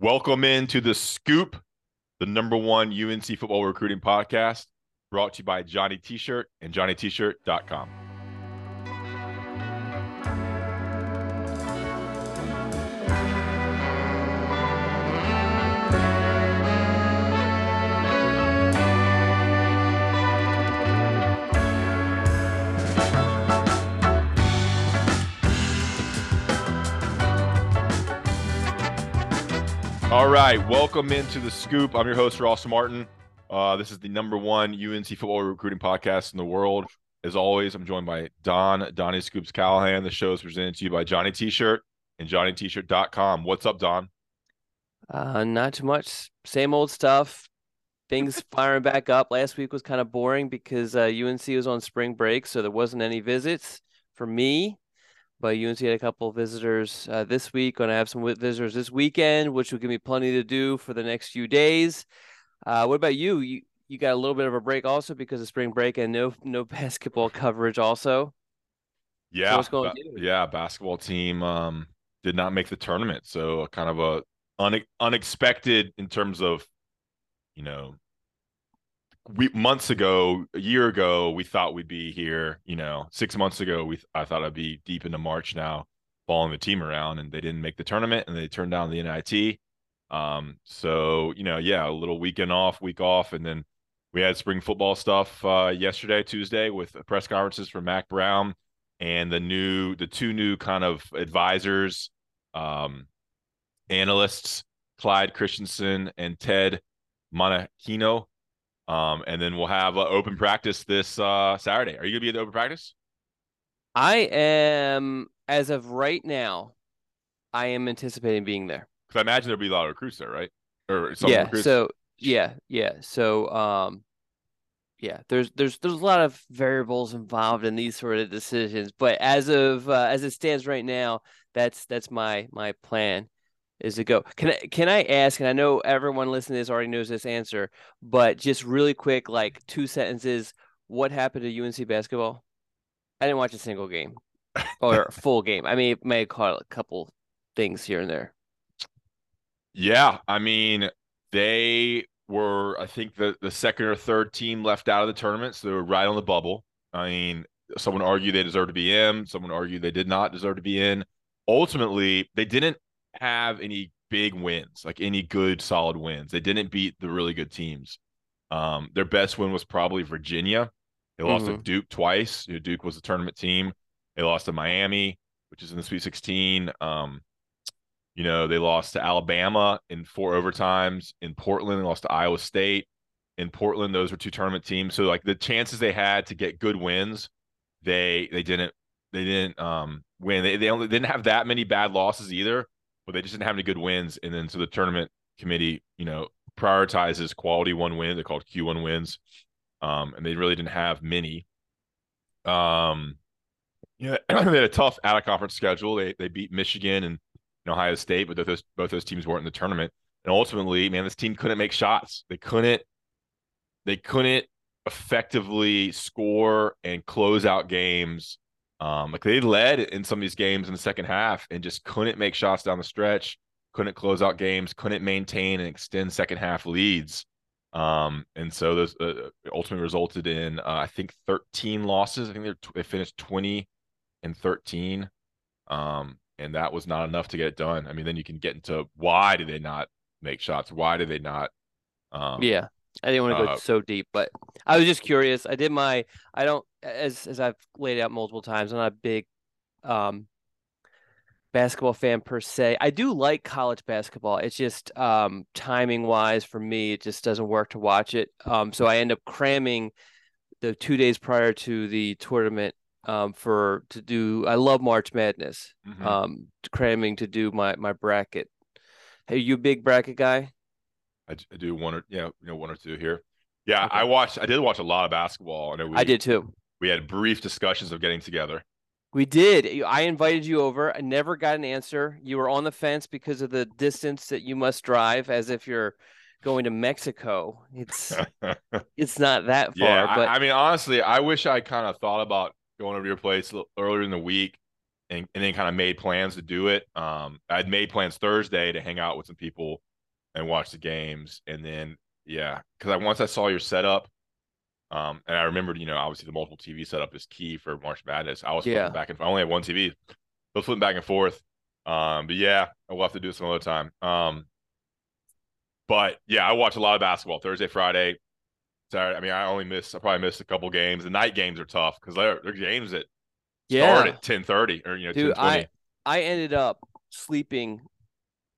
Welcome into the Scoop, the number one UNC football recruiting podcast, brought to you by Johnny T-shirt and JohnnyT-shirt.com. All right, welcome into the Scoop. I'm your host Ross Martin. Uh, this is the number one UNC football recruiting podcast in the world. As always, I'm joined by Don Donnie Scoops Callahan. The show is presented to you by Johnny T-shirt and JohnnyT-shirt.com. What's up, Don? Uh, not too much. Same old stuff. Things firing back up. Last week was kind of boring because uh, UNC was on spring break, so there wasn't any visits for me but UNC had a couple of visitors uh, this week. Going to have some visitors this weekend, which will give me plenty to do for the next few days. Uh, what about you? You you got a little bit of a break also because of spring break and no no basketball coverage also. Yeah, so yeah, basketball team um, did not make the tournament, so kind of a un- unexpected in terms of you know we months ago, a year ago, we thought we'd be here. You know, six months ago, we I thought I'd be deep into March now, following the team around, and they didn't make the tournament, and they turned down the NIT. Um, so you know, yeah, a little weekend off, week off, and then we had spring football stuff uh, yesterday, Tuesday, with press conferences for Mack Brown and the new, the two new kind of advisors, um, analysts, Clyde Christensen and Ted Monachino um, and then we'll have uh, open practice this uh, Saturday. Are you gonna be at the open practice? I am, as of right now, I am anticipating being there. Because I imagine there'll be a lot of recruits there, right? Or yeah. Recruits. So yeah, yeah. So um, yeah. There's there's there's a lot of variables involved in these sort of decisions, but as of uh, as it stands right now, that's that's my my plan is to go. Can I can I ask? And I know everyone listening to this already knows this answer, but just really quick, like two sentences. What happened to UNC basketball? I didn't watch a single game or full game. I mean, may have caught a couple things here and there. Yeah, I mean, they were, I think, the the second or third team left out of the tournament, so they were right on the bubble. I mean, someone argued they deserved to be in. Someone argued they did not deserve to be in. Ultimately, they didn't have any big wins, like any good solid wins. They didn't beat the really good teams. Um, their best win was probably Virginia. They lost mm-hmm. to Duke twice. Duke was a tournament team. They lost to Miami, which is in the Sweet 16. Um, you know, they lost to Alabama in four overtimes. In Portland, they lost to Iowa State. In Portland, those were two tournament teams. So like the chances they had to get good wins, they they didn't they didn't um win. They they only they didn't have that many bad losses either but they just didn't have any good wins. And then so the tournament committee, you know, prioritizes quality one win. They're called Q1 wins. Um, and they really didn't have many. Um, yeah, they had a tough out of conference schedule. They they beat Michigan and Ohio State, but those both those teams weren't in the tournament. And ultimately, man, this team couldn't make shots. They couldn't they couldn't effectively score and close out games um, like they led in some of these games in the second half and just couldn't make shots down the stretch, couldn't close out games, couldn't maintain and extend second half leads. Um, and so those uh, ultimately resulted in uh, I think 13 losses. I think they they finished 20 and 13. Um, and that was not enough to get it done. I mean, then you can get into why did they not make shots? Why did they not? Um, yeah, I didn't want to go uh, so deep, but I was just curious. I did my I don't as as I've laid out multiple times. I'm not a big um basketball fan per se. I do like college basketball. It's just um timing wise for me, it just doesn't work to watch it. Um so I end up cramming the two days prior to the tournament um for to do I love March Madness. Mm-hmm. Um cramming to do my my bracket. Hey, you a big bracket guy? I, I do one or yeah, you know, one or two here. Yeah, okay. I watched. I did watch a lot of basketball. I know we, I did too. We had brief discussions of getting together. We did. I invited you over. I never got an answer. You were on the fence because of the distance that you must drive, as if you're going to Mexico. It's it's not that far. Yeah, but I, I mean, honestly, I wish I kind of thought about going over your place earlier in the week. and, and then kind of made plans to do it. Um, I'd made plans Thursday to hang out with some people and watch the games, and then yeah, because I once I saw your setup, um, and I remembered, you know, obviously the multiple TV setup is key for March Madness. I was yeah. back and I only have one TV, I was flipping back and forth. Um, but yeah, we'll have to do it some other time. Um, but yeah, I watch a lot of basketball Thursday, Friday, Saturday. I mean, I only miss I probably missed a couple games. The night games are tough because they're, they're games that yeah. start at ten thirty or you know Dude, I I ended up sleeping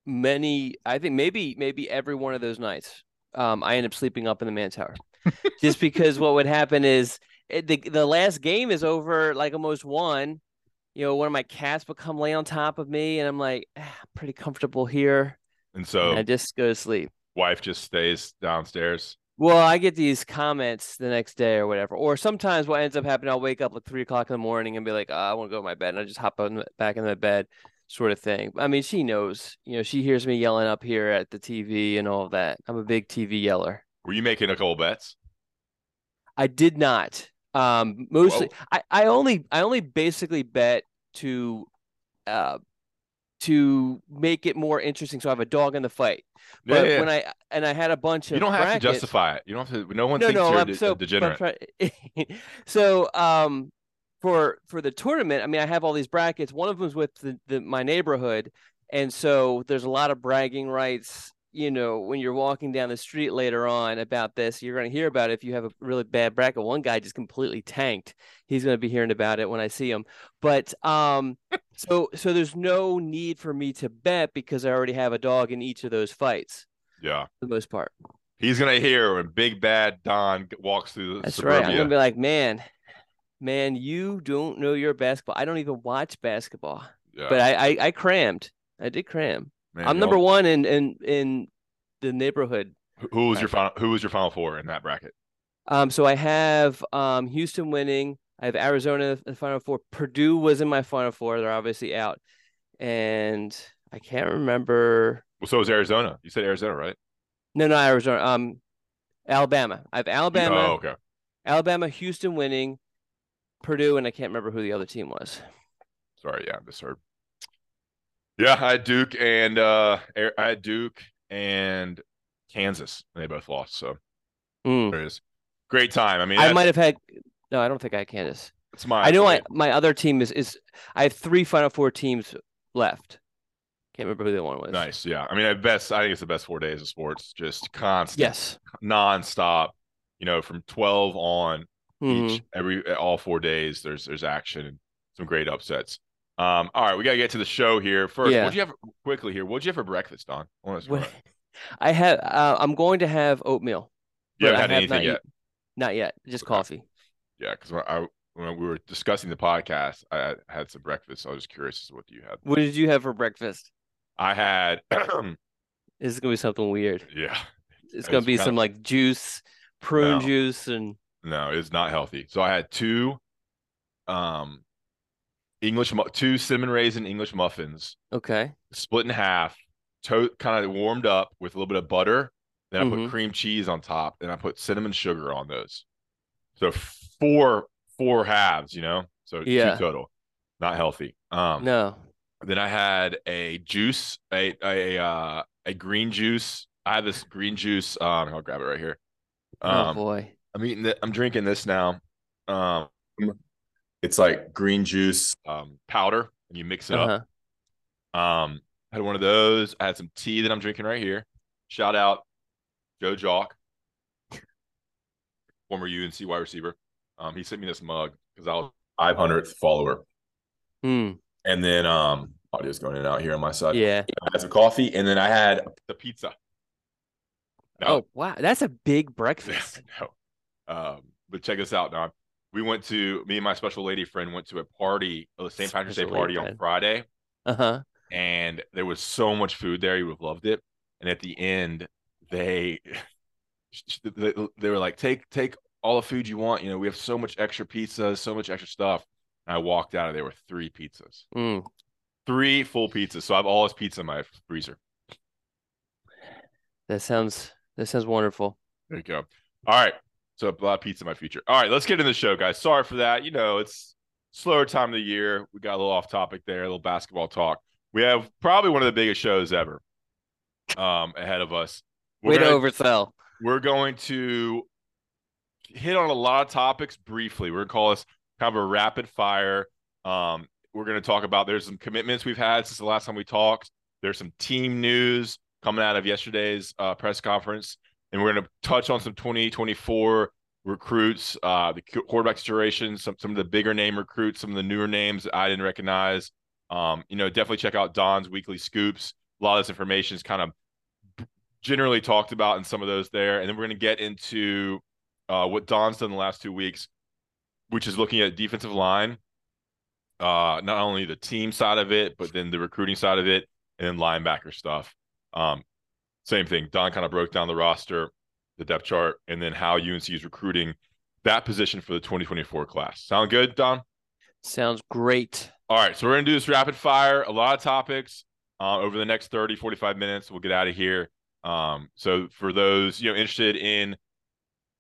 many. I think maybe maybe every one of those nights. Um, I end up sleeping up in the man tower, just because what would happen is it, the the last game is over like almost one. You know, one of my cats would come lay on top of me, and I'm like, ah, I'm pretty comfortable here. And so and I just go to sleep. Wife just stays downstairs. Well, I get these comments the next day or whatever. Or sometimes what ends up happening, I'll wake up like three o'clock in the morning and be like, oh, I want to go to my bed. And I just hop on, back in the bed, sort of thing. I mean, she knows, you know, she hears me yelling up here at the TV and all that. I'm a big TV yeller. Were you making a couple bets? I did not. Um, mostly, I, I only, I only basically bet to, uh, to make it more interesting. So I have a dog in the fight. But yeah, yeah. when I and I had a bunch of you don't have brackets, to justify it. You don't have to. No one no, thinks no, you're so, a degenerate. so um, for for the tournament, I mean, I have all these brackets. One of them is with the, the my neighborhood, and so there's a lot of bragging rights you know, when you're walking down the street later on about this, you're going to hear about it if you have a really bad bracket. One guy just completely tanked. He's going to be hearing about it when I see him. But um, so so there's no need for me to bet because I already have a dog in each of those fights. Yeah, for the most part. He's gonna hear when Big Bad Don walks through. That's suburbia. right. I'm gonna be like, man, man, you don't know your basketball. I don't even watch basketball. Yeah. But I, I I crammed. I did cram. Man, I'm number one in in in the neighborhood. Who was your final? Who was your final four in that bracket? Um, so I have um Houston winning. I have Arizona in the final four. Purdue was in my final four. They're obviously out, and I can't remember. Well, so was Arizona. You said Arizona, right? No, no, Arizona. Um, Alabama. I have Alabama. Oh, okay. Alabama, Houston winning, Purdue, and I can't remember who the other team was. Sorry, yeah, I misheard. Yeah, I had Duke and uh I had Duke and Kansas, and they both lost. So mm. there is great time. I mean, I might have had no, I don't think I had Kansas. It's my I know my, my other team is is I have three Final Four teams left. Can't remember who the one was. Nice, yeah. I mean, at best, I think it's the best four days of sports. Just constant, yes, nonstop. You know, from twelve on mm-hmm. each every all four days. There's there's action and some great upsets. Um, all right, we gotta get to the show here first. Yeah. What'd you have quickly here? What'd you have for breakfast, Don? I have. Uh, I'm going to have oatmeal. You haven't had anything yet? Eat, not yet. Just okay. coffee. Yeah, because when I when we were discussing the podcast, I had some breakfast. So I was just curious as to what you had. What did you have for breakfast? I had. this is gonna be something weird. Yeah, it's gonna be some of... like juice, prune no. juice, and no, it's not healthy. So I had two, um, English two cinnamon raisin English muffins. Okay. Split in half, to- kind of warmed up with a little bit of butter. Then I mm-hmm. put cream cheese on top, and I put cinnamon sugar on those. So four four halves, you know. So yeah. two total. Not healthy. Um No. Then I had a juice, a a uh, a green juice. I have this green juice. Um, I'll grab it right here. Oh, um, oh boy. I'm eating. I'm drinking this now. Um, it's like green juice um, powder, and you mix it uh-huh. up. Um, I had one of those. I had some tea that I'm drinking right here. Shout out Joe Jock, former UNC wide receiver. Um, he sent me this mug because I was 500th follower. Hmm. And then um, audio's going in and out here on my side. Yeah. I had some coffee, and then I had the pizza. No. Oh wow, that's a big breakfast. no. Um, but check this out, Don we went to me and my special lady friend went to a party, a St. Patrick's Day party on Friday. Uh huh. And there was so much food there, you would have loved it. And at the end, they they, they were like, "Take take all the food you want. You know, we have so much extra pizza, so much extra stuff." And I walked out, and there were three pizzas, mm. three full pizzas. So I have all this pizza in my freezer. That sounds that sounds wonderful. There you go. All right. So a lot of pizza in my future. All right, let's get in the show, guys. Sorry for that. You know, it's slower time of the year. We got a little off topic there, a little basketball talk. We have probably one of the biggest shows ever um, ahead of us. We're Way gonna, to oversell. We're going to hit on a lot of topics briefly. We're gonna call this kind of a rapid fire. Um, we're gonna talk about there's some commitments we've had since the last time we talked. There's some team news coming out of yesterday's uh, press conference, and we're gonna touch on some 2024 recruits, uh, the quarterback situation, some some of the bigger name recruits, some of the newer names that I didn't recognize. Um, you know, definitely check out Don's weekly scoops. A lot of this information is kind of generally talked about in some of those there, and then we're going to get into uh, what Don's done the last two weeks, which is looking at defensive line, uh, not only the team side of it, but then the recruiting side of it, and then linebacker stuff. Um, same thing. Don kind of broke down the roster, the depth chart, and then how UNC is recruiting that position for the 2024 class. Sound good, Don? Sounds great. All right. So we're going to do this rapid fire, a lot of topics uh, over the next 30, 45 minutes. We'll get out of here. Um, so for those, you know, interested in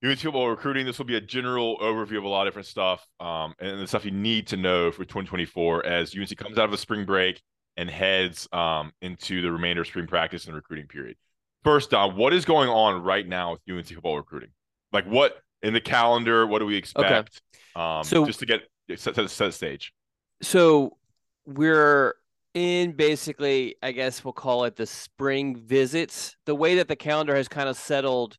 UNC football recruiting, this will be a general overview of a lot of different stuff um, and the stuff you need to know for 2024 as UNC comes out of a spring break and heads um, into the remainder of spring practice and recruiting period. First, Don, what is going on right now with UNC football recruiting? Like what in the calendar? What do we expect? Okay. Um, so just to get set, set, set the stage. So we're in basically, I guess we'll call it the spring visits. The way that the calendar has kind of settled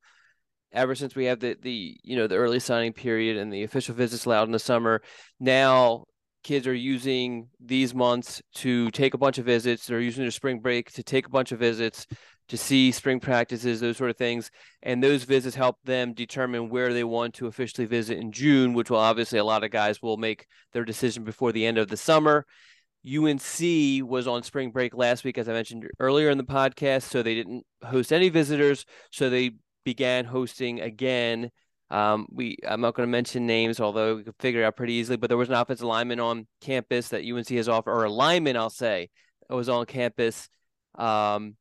ever since we have the the you know the early signing period and the official visits allowed in the summer. Now kids are using these months to take a bunch of visits. They're using their spring break to take a bunch of visits to see spring practices, those sort of things. And those visits help them determine where they want to officially visit in June, which will obviously a lot of guys will make their decision before the end of the summer. UNC was on spring break last week, as I mentioned earlier in the podcast, so they didn't host any visitors. So they began hosting again. Um, we I'm not going to mention names, although we could figure it out pretty easily. But there was an offensive lineman on campus that UNC has offered, or a lineman, I'll say, was on campus. Um,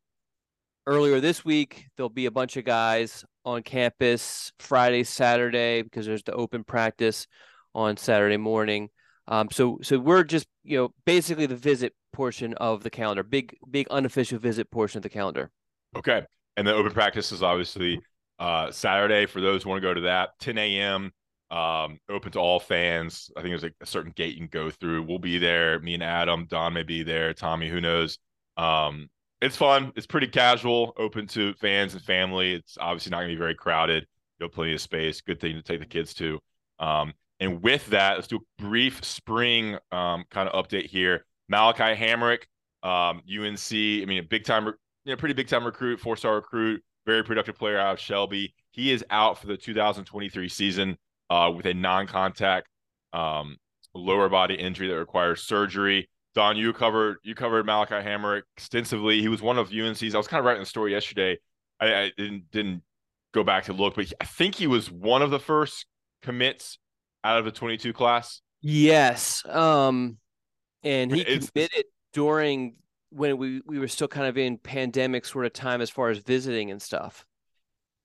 earlier this week, there'll be a bunch of guys on campus Friday, Saturday, because there's the open practice on Saturday morning. Um, so so we're just you know basically the visit portion of the calendar, big big unofficial visit portion of the calendar. Okay, and the open practice is obviously uh, Saturday for those who want to go to that 10 a.m. Um, open to all fans. I think there's a certain gate you can go through. We'll be there. Me and Adam, Don may be there. Tommy, who knows? Um, it's fun. It's pretty casual, open to fans and family. It's obviously not going to be very crowded. You have plenty of space. Good thing to take the kids to. Um, and with that, let's do a brief spring um, kind of update here. Malachi Hamrick, um, UNC. I mean, a big time, you know, pretty big time recruit, four star recruit, very productive player out of Shelby. He is out for the 2023 season uh, with a non contact um, lower body injury that requires surgery. Don, you covered you covered Malachi Hamrick extensively. He was one of UNC's. I was kind of writing the story yesterday. I, I didn't didn't go back to look, but he, I think he was one of the first commits out of the 22 class. Yes. Um, and he it's, committed during when we we were still kind of in pandemic sort of time as far as visiting and stuff.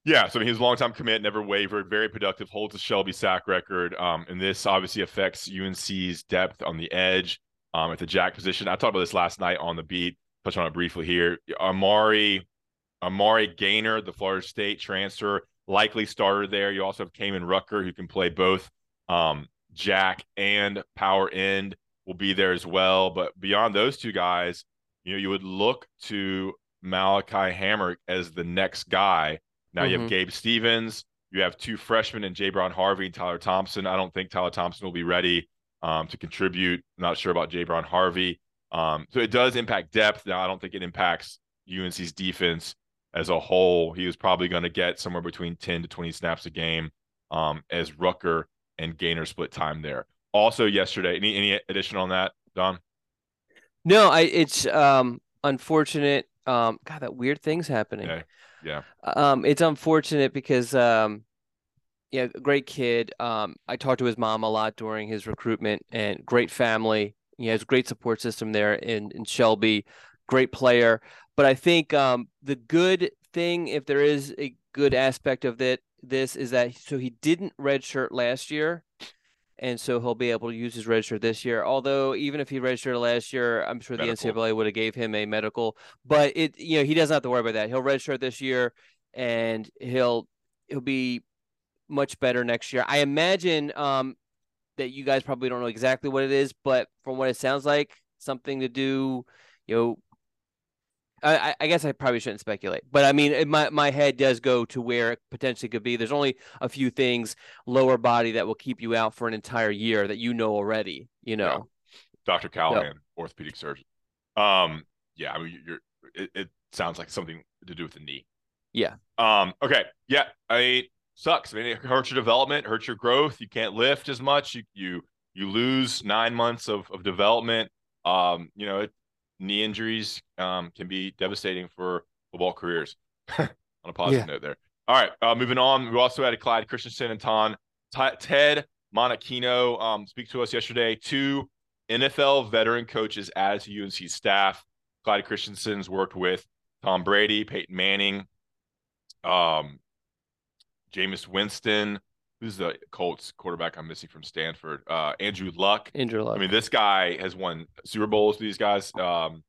Yeah, so I mean, he's a long time commit, never wavered, very productive, holds a Shelby sack record. Um, and this obviously affects UNC's depth on the edge um, at the jack position. I talked about this last night on the beat. Touch on it briefly here. Amari, Amari Gainer, the Florida State transfer, likely starter there. You also have Kaimon Rucker, who can play both um, jack and power end, will be there as well. But beyond those two guys, you know, you would look to Malachi Hamrick as the next guy. Now mm-hmm. you have mm-hmm. Gabe Stevens. You have two freshmen and Jay Brown Harvey and Tyler Thompson. I don't think Tyler Thompson will be ready um, to contribute. Not sure about Jay Brown Harvey. Um, so it does impact depth. Now I don't think it impacts UNC's defense as a whole. He was probably going to get somewhere between 10 to 20 snaps a game um, as Rucker and Gainer split time there. Also yesterday, any any addition on that, Don? No, I it's um unfortunate. Um God, that weird thing's happening. Yeah. yeah. Um it's unfortunate because um yeah, great kid. Um, I talked to his mom a lot during his recruitment, and great family. He has a great support system there in in Shelby. Great player, but I think um, the good thing, if there is a good aspect of that, this is that so he didn't redshirt last year, and so he'll be able to use his redshirt this year. Although even if he redshirted last year, I'm sure medical. the NCAA would have gave him a medical. But it, you know, he doesn't have to worry about that. He'll redshirt this year, and he'll he'll be much better next year. I imagine um, that you guys probably don't know exactly what it is, but from what it sounds like, something to do, you know. I, I guess I probably shouldn't speculate, but I mean, my my head does go to where it potentially could be. There's only a few things lower body that will keep you out for an entire year that you know already. You know, yeah. Dr. Callahan, orthopedic surgeon. Um, yeah, I mean, you're. It, it sounds like something to do with the knee. Yeah. Um. Okay. Yeah. I sucks. I mean, it hurts your development, hurts your growth. You can't lift as much. You you you lose nine months of of development. Um. You know, it, knee injuries um can be devastating for football careers. on a positive yeah. note, there. All right. Uh, moving on. We also had Clyde Christensen and Ton T- Ted Monachino um speak to us yesterday. Two NFL veteran coaches added to UNC staff. Clyde Christensen's worked with Tom Brady, Peyton Manning, um, Jameis Winston. Who's the Colts quarterback I'm missing from Stanford? Uh, Andrew Luck. Andrew Luck. I mean, this guy has won Super Bowls with these guys, um,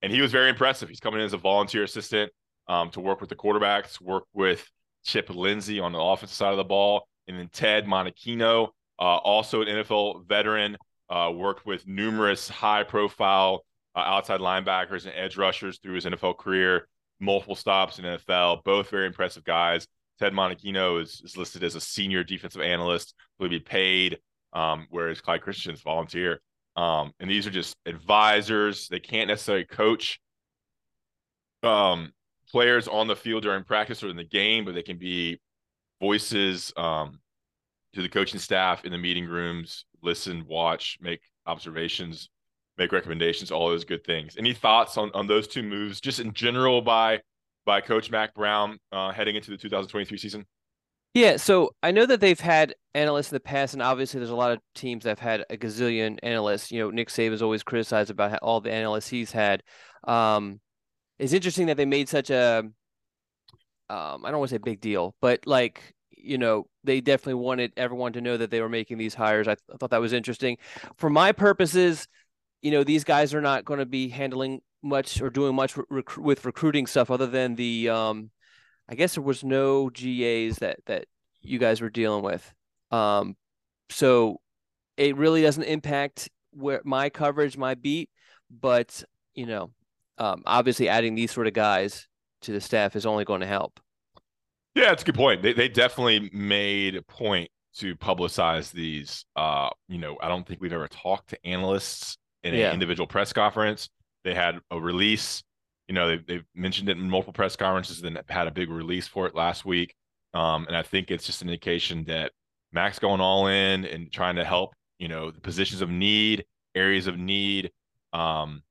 and he was very impressive. He's coming in as a volunteer assistant um, to work with the quarterbacks, work with Chip Lindsey on the offensive side of the ball, and then Ted Monachino, uh, also an NFL veteran, uh, worked with numerous high-profile uh, outside linebackers and edge rushers through his NFL career, multiple stops in NFL. Both very impressive guys. Ted Monachino is, is listed as a senior defensive analyst who will be paid, um, whereas Clyde Christensen's volunteer. Um, and these are just advisors. They can't necessarily coach um, players on the field during practice or in the game, but they can be voices um, to the coaching staff in the meeting rooms, listen, watch, make observations, make recommendations, all those good things. Any thoughts on, on those two moves, just in general by by Coach Mack Brown uh, heading into the 2023 season? Yeah, so I know that they've had analysts in the past, and obviously there's a lot of teams that have had a gazillion analysts. You know, Nick Saban's always criticized about all the analysts he's had. Um, it's interesting that they made such a, um, I don't want to say big deal, but like you know, they definitely wanted everyone to know that they were making these hires. I, th- I thought that was interesting. For my purposes, you know, these guys are not going to be handling much or doing much rec- with recruiting stuff other than the um I guess there was no GAs that that you guys were dealing with. Um so it really doesn't impact where my coverage, my beat, but you know, um obviously adding these sort of guys to the staff is only going to help. Yeah, it's a good point. They they definitely made a point to publicize these. Uh, you know, I don't think we've ever talked to analysts in an individual press conference. They had a release. You know, they've, they've mentioned it in multiple press conferences and had a big release for it last week. Um, and I think it's just an indication that Mack's going all in and trying to help, you know, the positions of need, areas of need, um,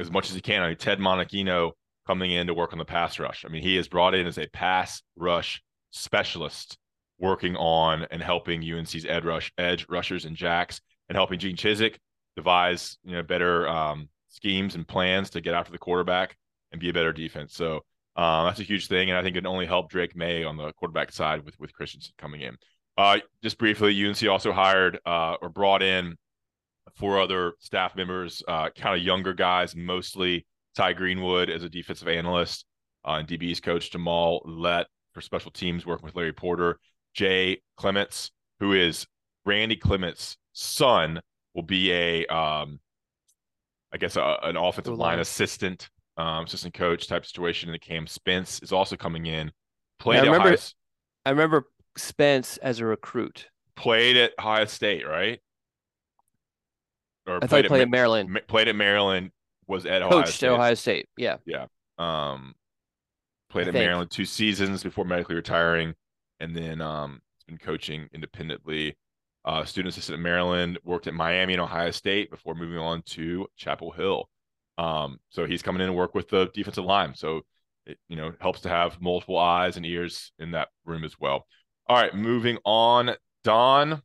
as much as he can. I mean, Ted Monachino coming in to work on the pass rush. I mean, he is brought in as a pass rush specialist working on and helping UNC's edge rush edge rushers and jacks and helping Gene Chizik devise, you know, better um, schemes and plans to get after the quarterback and be a better defense. So um, that's a huge thing, and I think it only helped Drake Maye on the quarterback side with with Christensen coming in. Uh, just briefly, UNC also hired uh, or brought in four other staff members, uh, kind of younger guys, mostly Ty Greenwood as a defensive analyst, uh, and DB's coach Jamal Lett for special teams, working with Larry Porter. Jay Clements, who is Randy Clements' son, will be a um, I guess, a, an offensive line assistant, um, assistant coach type situation. And Cam Spence is also coming in. Played I remember. Ohio, I remember Spence as a recruit. Played at Ohio State, right? Or I played, played at, Maryland. Played at Maryland. Was at Ohio Coached State. Ohio State. Yeah. Yeah. Um, played I at think. Maryland two seasons before medically retiring, and then um, has been coaching independently uh, student assistant at Maryland, worked at Miami and Ohio State before moving on to Chapel Hill. Um, so he's coming in and work with the defensive line. So it you know helps to have multiple eyes and ears in that room as well. All right, moving on, Don.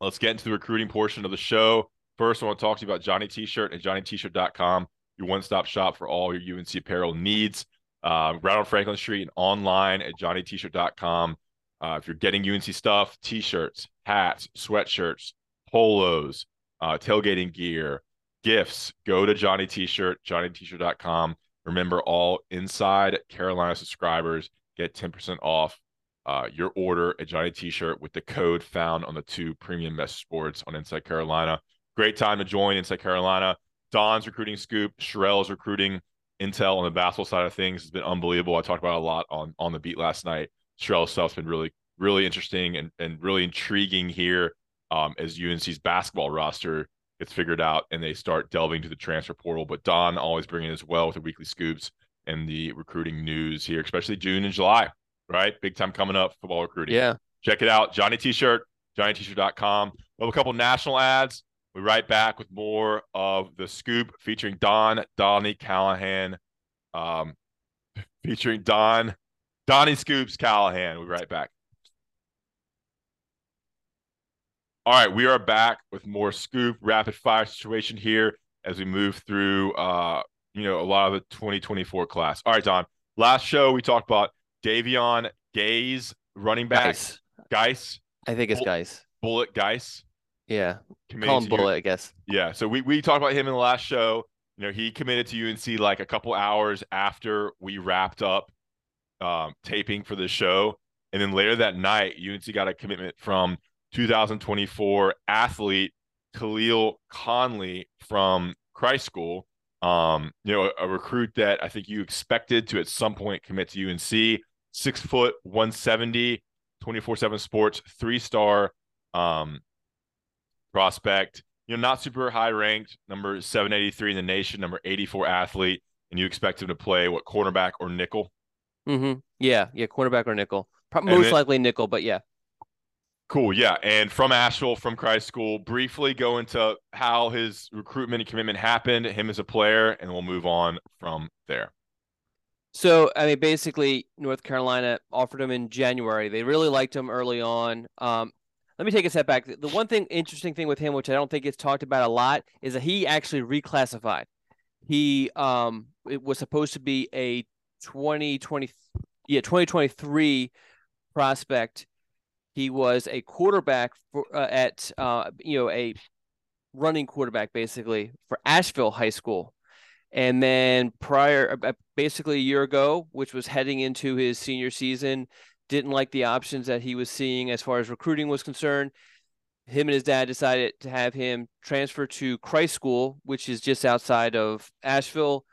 Let's get into the recruiting portion of the show. First, I want to talk to you about Johnny T-shirt and JohnnyT-shirt.com, your one-stop shop for all your UNC apparel needs. Uh, right on Franklin Street and online at JohnnyT-shirt.com. Uh, if you're getting UNC stuff, T-shirts, hats, sweatshirts, polos, uh, tailgating gear, gifts. Go to Johnny T-shirt, johnnyt-shirt.com. Remember, all inside Carolina subscribers get 10% off uh, your order at Johnny T-shirt with the code found on the two premium message boards on Inside Carolina. Great time to join Inside Carolina. Don's recruiting scoop, Sherrell's recruiting intel on the basketball side of things has been unbelievable. I talked about a lot on on the beat last night. Sherrell's stuff's been really really interesting and, and really intriguing here um, as UNC's basketball roster gets figured out and they start delving to the transfer portal. But Don always bringing as well with the weekly scoops and the recruiting news here, especially June and July, right? Big time coming up, football recruiting. Yeah. Check it out. Johnny T-shirt, johnnytshirt.com. We'll have a couple national ads. We right back with more of the scoop featuring Don, Donnie Callahan, um, featuring Don, Donnie Scoops Callahan. We'll be right back. All right, we are back with more scoop rapid fire situation here as we move through uh, you know, a lot of the 2024 class. All right, Don. Last show we talked about Davion Gaze, running back. Geis. Geis. I think it's Bull- Geis. Bullet Geis. Yeah. Call him Bullet, I guess. Yeah. So we, we talked about him in the last show. You know, he committed to UNC like a couple hours after we wrapped up um, taping for the show. And then later that night, UNC got a commitment from 2024 athlete Khalil Conley from Christ School. Um, you know, a, a, recruit that I think you expected to at some point commit to UNC. Six foot, 170, 24 7 sports, three star um, prospect. You know, not super high ranked, number 783 in the nation, number 84 athlete. And you expect him to play what, cornerback or nickel? Mm-hmm. Yeah. Yeah. Cornerback or nickel. Most then, likely nickel, but yeah. Cool. Yeah. And from Asheville, from Christ School, briefly go into how his recruitment and commitment happened, him as a player, and we'll move on from there. So, I mean, basically, North Carolina offered him in January. They really liked him early on. Um, let me take a step back. The one thing, interesting thing with him, which I don't think gets talked about a lot, is that he actually reclassified. He um, it was supposed to be a 2020, yeah, 2023 prospect he was a quarterback for uh, at uh, you know a running quarterback basically for Asheville High School. And then prior, uh, basically a year ago, which was heading into his senior season, didn't like the options that he was seeing as far as recruiting was concerned. Him and his dad decided to have him transfer to Christ School, which is just outside of Asheville,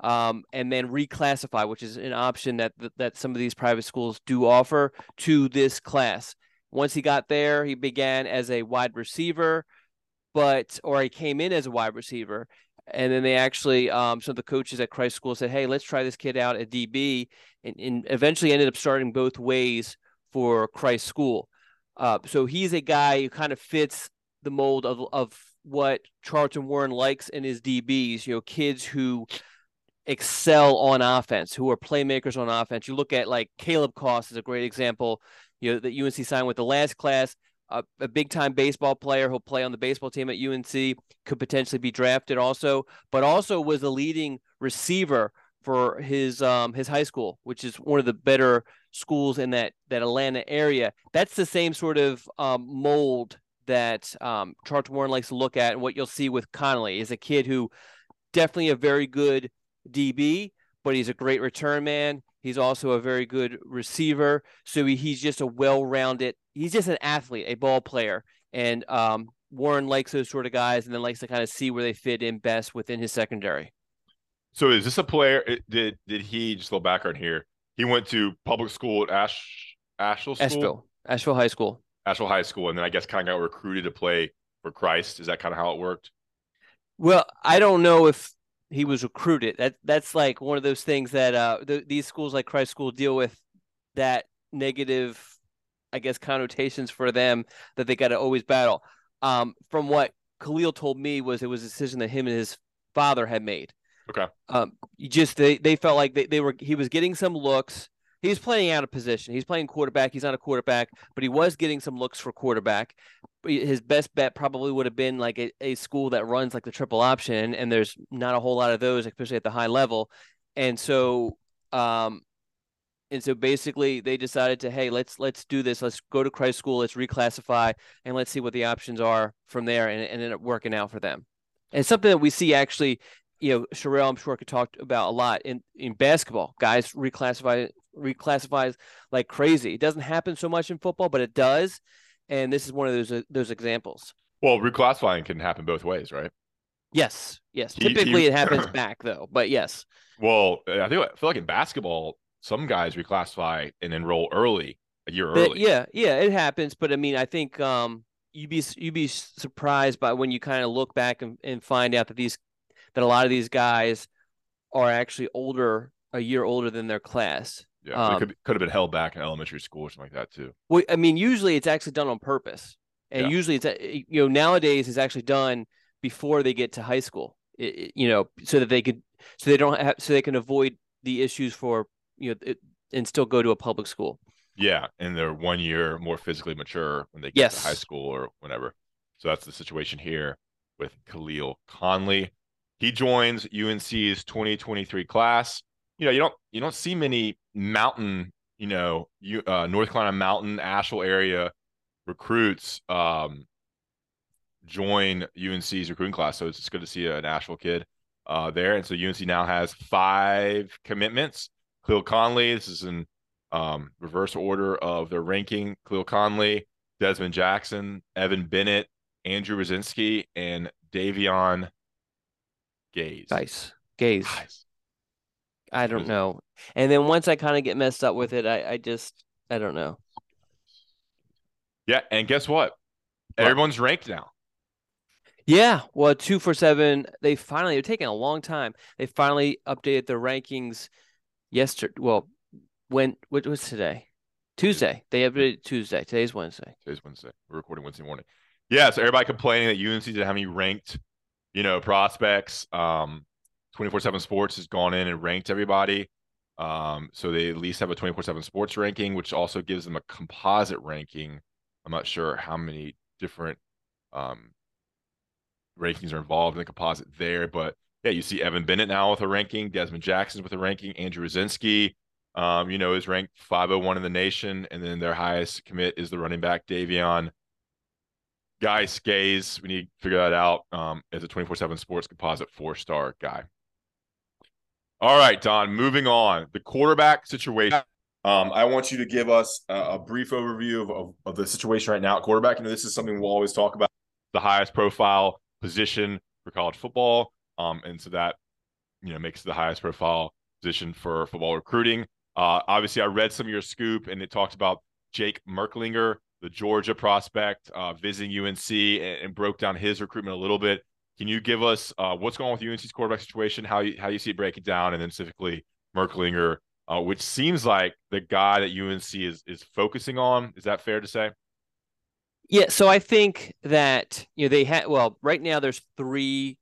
um, and then reclassify, which is an option that that some of these private schools do offer to this class. Once he got there, he began as a wide receiver, but or he came in as a wide receiver. And then they actually, um, some of the coaches at Christ School said, "Hey, let's try this kid out at DB," and, and eventually ended up starting both ways for Christ School. Uh, so he's a guy who kind of fits the mold of of what Charlton Warren likes in his DBs. You know, kids who excel on offense, who are playmakers on offense. You look at like Caleb Cost is a great example you know that UNC signed with the last class. Uh, a big time baseball player who'll play on the baseball team at UNC could potentially be drafted also, but also was the leading receiver for his um, his high school, which is one of the better schools in that that Atlanta area. That's the same sort of um, mold that um, Charlton Warren likes to look at, and what you'll see with Conley is a kid who definitely a very good DB, but he's a great return man. He's also a very good receiver. So he, he's just a well-rounded. He's just an athlete, a ball player, and um, Warren likes those sort of guys, and then likes to kind of see where they fit in best within his secondary. So is this a player? Did did he just a little background here? He went to public school at Ash Asheville School? Asheville Asheville High School. Asheville High School, and then I guess kind of got recruited to play for Christ. Is that kind of how it worked? Well, I don't know if he was recruited. That that's like one of those things that uh the, these schools like Christ School deal with that negative, I guess, connotations for them that they got to always battle. Um, from what Khalil told me was it was a decision that him and his father had made. Okay. Um, just they they felt like they, they were he was getting some looks. He was playing out of position. He's playing quarterback. He's not a quarterback, but he was getting some looks for quarterback his best bet probably would have been like a, a school that runs like the triple option and there's not a whole lot of those especially at the high level. And so um and so basically they decided to hey let's let's do this. Let's go to christ school. Let's reclassify and let's see what the options are from there and, and ended up working out for them. And something that we see actually you know Sherelle I'm sure could talk about a lot in in basketball. Guys reclassify reclassifies like crazy. It doesn't happen so much in football but it does and this is one of those uh, those examples well reclassifying can happen both ways right yes yes typically it happens back though but yes well i think i feel like in basketball some guys reclassify and enroll early, a year early. Yeah, yeah, it happens. But I mean, I think um, you'd be you'd be surprised by when you kind of look back and, and find out that these that a lot of these guys are actually older, a year older than their class. Yeah, um, could, could have been held back in elementary school or something like that too. Well, I mean, usually it's actually done on purpose, and yeah. usually it's you know nowadays it's actually done before they get to high school. It, you know, so that they could so they don't have so they can avoid the issues for you know it, and still go to a public school. Yeah, and they're one year more physically mature when they get yes. to high school or whatever. So that's the situation here with Khalil Conley. He joins UNC's 2023 class. You know, you don't you don't see many mountain, you know, you uh, North Carolina mountain Asheville area recruits um, join UNC's recruiting class. So it's just good to see an Asheville kid uh, there. And so UNC now has five commitments. Cleo Conley. This is in um, reverse order of their ranking. Cleo Conley, Desmond Jackson, Evan Bennett, Andrew Rosinski, and Davion Gaze. Nice. Gaze. Nice. I don't know. And then once I kind of get messed up with it, I, I just I don't know. Yeah, and guess what? what? Everyone's ranked now. Yeah, well, two for seven. They finally they're taking a long time. They finally updated their rankings yesterday. Well, when what was today? Tuesday. They updated Tuesday. Today's Wednesday. Today's Wednesday. We're recording Wednesday morning. Yeah, so everybody complaining that UNC didn't have any ranked, you know, prospects. Um, 24/7 Sports has gone in and ranked everybody. Um, so they at least have a 24/7 Sports ranking, which also gives them a composite ranking. I'm not sure how many different um, rankings are involved in the composite there, but yeah, you see Evan Bennett now with a ranking, Desmond Jackson with a ranking, Andrew Rosinski, um, you know, is ranked 501 in the nation, and then their highest commit is the running back Davion. Guy Skays, we need to figure that out. Um, as a 24/7 Sports Composite four-star guy. All right, Don. Moving on, the quarterback situation. Um, I want you to give us a, a brief overview of, of, of, the situation right now at quarterback. You know, this is something we'll always talk about. The highest profile position for college football. Um, and so that you know makes the highest profile position for football recruiting. Uh, obviously, I read some of your scoop, and it talked about Jake Merklinger, the Georgia prospect, uh, visiting UNC, and, and, broke down his recruitment a little bit. Can you give us uh, what's going on with UNC's quarterback situation, how you how you see it breaking down, and then specifically Merklinger, uh, which seems like the guy that UNC is is focusing on? Is that fair to say? Yeah, so I think that you know they had well right now there's three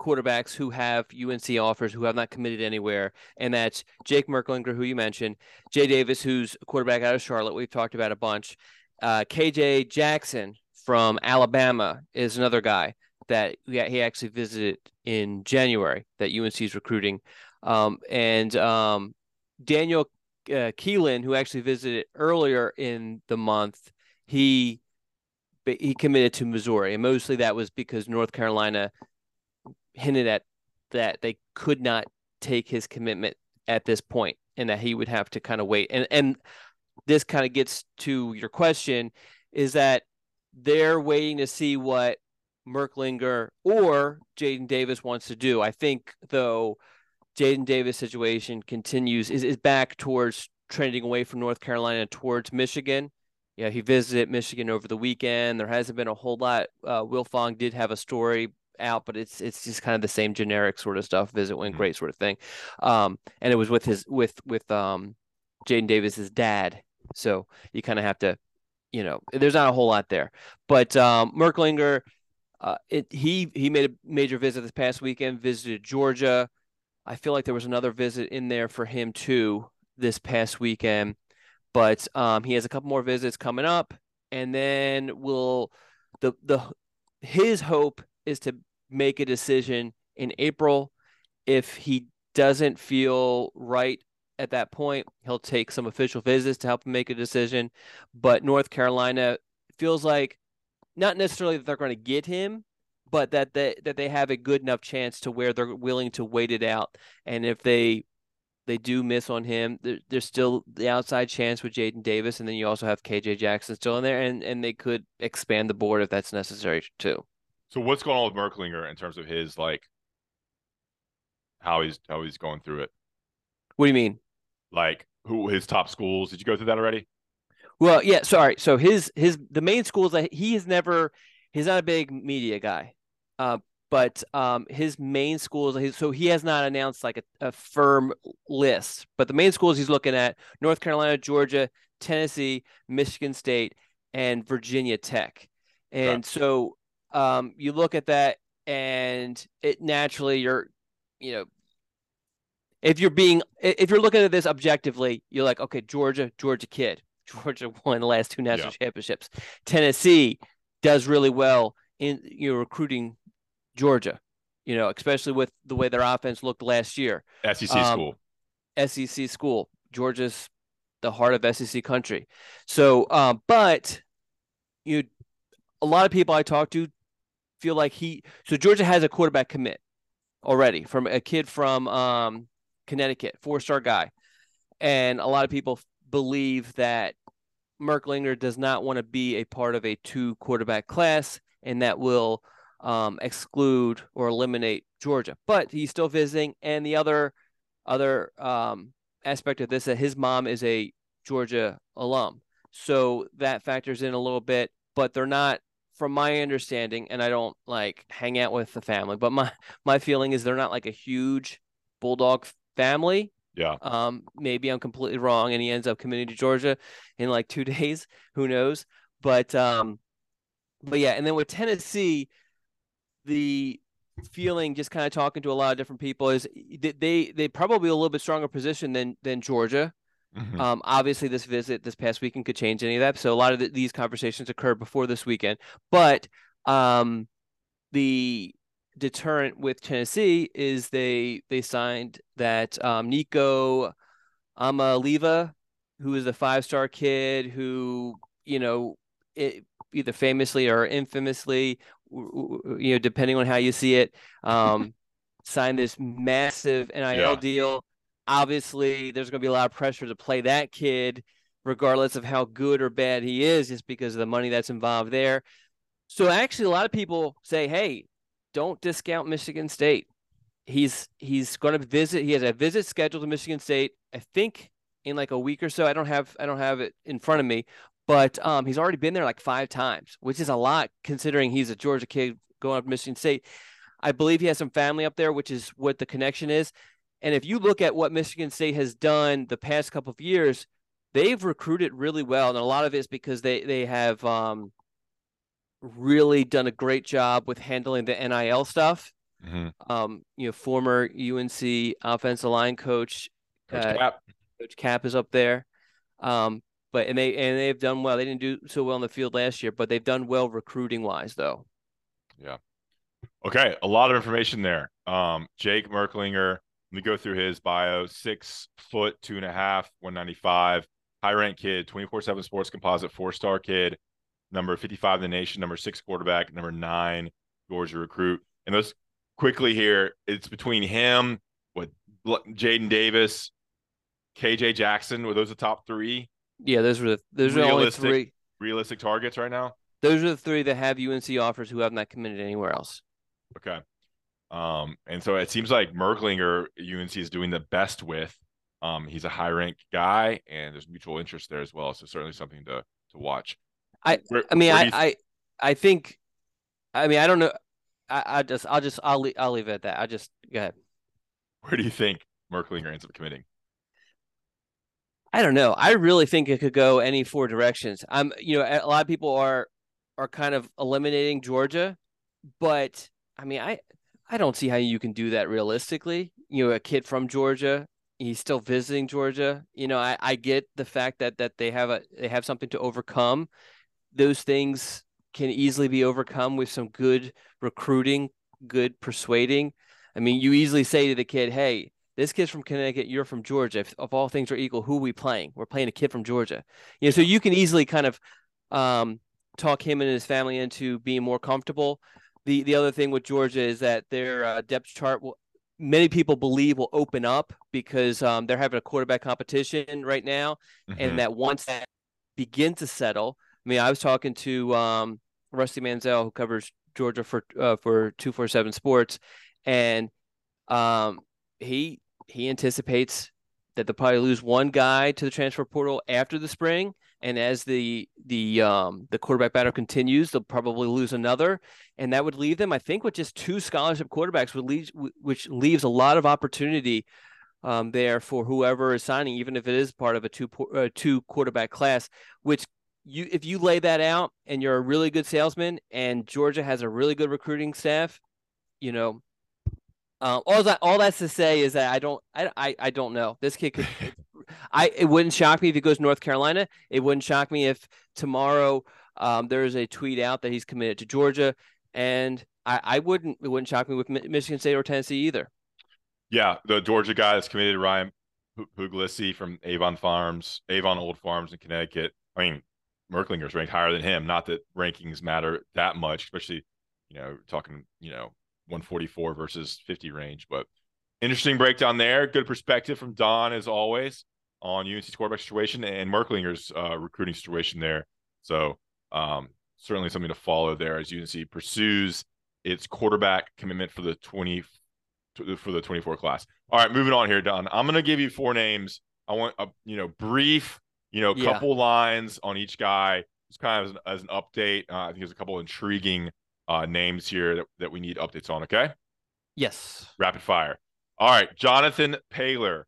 quarterbacks who have UNC offers who have not committed anywhere, and that's Jake Merklinger, who you mentioned, Jay Davis, who's a quarterback out of Charlotte. We've talked about a bunch. Uh, KJ Jackson from Alabama is another guy that he actually visited in January that UNC is recruiting, um, and um, Daniel uh, Kaelin, who actually visited earlier in the month, he he committed to Missouri, and mostly that was because North Carolina hinted at that they could not take his commitment at this point and that he would have to kind of wait. And and this kind of gets to your question is that they're waiting to see what Merklinger or Jaden Davis wants to do. I think though Jaden Davis situation continues is, is back towards trending away from North Carolina towards Michigan. Yeah, he visited Michigan over the weekend. There hasn't been a whole lot. Uh, Wilfong did have a story out, but it's it's just kind of the same generic sort of stuff. Visit went mm-hmm. great sort of thing. Um, and it was with his with with um, Jaden Davis's dad. So you kind of have to, you know, there's not a whole lot there. But um, Merklinger, uh, it he he made a major visit this past weekend. Visited Georgia. I feel like there was another visit in there for him too this past weekend. But um, he has a couple more visits coming up, and then will the the his hope is to make a decision in April. If he doesn't feel right at that point. He'll take some official visits to help him make a decision. But North Carolina feels like not necessarily that they're going to get him, but that they that they have a good enough chance to where they're willing to wait it out. And if they they do miss on him, there, there's still the outside chance with Jaden Davis, and then you also have KJ Jackson still in there, and and they could expand the board if that's necessary too. So what's going on with Merklinger in terms of his like how he's how he's going through it? What do you mean? Like who his top schools? Did you go through that already? Well, yeah. Sorry. So his his the main schools that he has never he's not a big media guy, uh, but um, his main schools. So he has not announced like a, a firm list. But the main schools he's looking at: North Carolina, Georgia, Tennessee, Michigan State, and Virginia Tech. And right. so um, you look at that, and it naturally you're, you know, if you're being if you're looking at this objectively, you're like, okay, Georgia, Georgia kid, Georgia won the last two national yeah. championships. Tennessee does really well in you know recruiting Georgia, you know, especially with the way their offense looked last year. SEC um, school. SEC school. Georgia's the heart of SEC country. So, um, but you, a lot of people I talk to feel like he. So Georgia has a quarterback commit already from a kid from um, Connecticut, four star guy, and a lot of people believe that Merklinger does not want to be a part of a two quarterback class, and that will um, exclude or eliminate Georgia. But he's still visiting, and the other other um, aspect of this that his mom is a Georgia alum, so that factors in a little bit. But they're not, from my understanding, and I don't like hang out with the family, but my my feeling is they're not like a huge Bulldog family. Yeah. Um, maybe I'm completely wrong, and he ends up committing to Georgia in like two days. Who knows? But um, but yeah, and then with Tennessee, the feeling just kind of talking to a lot of different people is they they probably a little bit stronger position than than Georgia. Mm-hmm. Um, obviously, this visit this past weekend could change any of that. So a lot of the, these conversations occurred before this weekend, but um, the deterrent with Tennessee is they they signed that um, Nico Iamaleava, who is a five star kid who you know it, either famously or infamously, you know, depending on how you see it, um, signed this massive NIL yeah. deal. Obviously, there's going to be a lot of pressure to play that kid, regardless of how good or bad he is, just because of the money that's involved there. So actually, a lot of people say, "Hey, don't discount Michigan State. He's he's going to visit. He has a visit scheduled to Michigan State. I think in like a week or so. I don't have I don't have it in front of me, but um, he's already been there like five times, which is a lot considering he's a Georgia kid going up to Michigan State. I believe he has some family up there, which is what the connection is. And if you look at what Michigan State has done the past couple of years, they've recruited really well, and a lot of it is because they they have um, really done a great job with handling the NIL stuff. Mm-hmm. Um, you know, former UNC offensive line coach, coach uh, Kap. Coach Kap is up there. Um, but and they and they've done well. They didn't do so well in the field last year, but they've done well recruiting wise, though. Yeah. Okay, a lot of information there. Um, Jake Merklinger. Let me go through his bio. Six foot, two and a half, one ninety five. High rank kid, twenty four seven sports composite, four star kid number 55 in the nation, number six quarterback, number nine Georgia recruit. And those quickly here, it's between him, with Jadyn Davis, KJ Jackson. Were those the top three? Yeah, those were the those realistic, are only three realistic targets right now. Those are the three that have UNC offers who have not committed anywhere else. Okay. Um, and so it seems like Merklinger UNC is doing the best with. Um, he's a high rank guy, and there's mutual interest there as well. So certainly something to to watch. I where, I mean I, th- I I think I mean I don't know I, I just I'll just I'll leave, I'll leave it at that. I just go ahead. Where do you think Merklinger ends up committing? I don't know. I really think it could go any four directions. I'm you know a lot of people are are kind of eliminating Georgia, but I mean I I don't see how you can do that realistically. You know, a kid from Georgia, he's still visiting Georgia. You know, I, I get the fact that that they have a they have something to overcome those things can easily be overcome with some good recruiting, good persuading. I mean, you easily say to the kid, "Hey, this kid's from Connecticut, you're from Georgia. If, if all things are equal, who are we playing? We're playing a kid from Georgia. You know, so you can easily kind of um, talk him and his family into being more comfortable. The the other thing with Georgia is that their uh, depth chart will many people believe will open up because um, they're having a quarterback competition right now, mm-hmm. and that once that begins to settle, I mean, I was talking to um, Rusty Mansell who covers Georgia for uh, for two four seven Sports, and um, he he anticipates that they'll probably lose one guy to the transfer portal after the spring, and as the the um, the quarterback battle continues, they'll probably lose another, and that would leave them, I think, with just two scholarship quarterbacks, would leave, which leaves a lot of opportunity um, there for whoever is signing, even if it is part of a two uh, two quarterback class. Which you, if you lay that out, and you're a really good salesman, and Georgia has a really good recruiting staff, you know, um, all that all that's to say is that I don't I, I, I don't know. This kid could I it wouldn't shock me if he goes to North Carolina. It wouldn't shock me if tomorrow um, there's a tweet out that he's committed to Georgia, and I, I wouldn't it wouldn't shock me with Michigan State or Tennessee either. Yeah, the Georgia guy that's committed to Ryan Puglisi from Avon Farms, Avon Old Farms in Connecticut. I mean, Merklinger's ranked higher than him. Not that rankings matter that much, especially you know talking you know 144 versus 50 range. But interesting breakdown there. Good perspective from Don as always on UNC's quarterback situation and Merklinger's uh, recruiting situation there. So um, certainly something to follow there as UNC pursues its quarterback commitment for the 20 for the 24 class. All right, moving on here, Don. I'm going to give you four names. I want a you know brief, you know, a couple yeah. lines on each guy. It's kind of as an, as an update. Uh, I think there's a couple intriguing uh, names here that, that we need updates on. Okay. Yes. Rapid fire. All right. Jonathan Paylor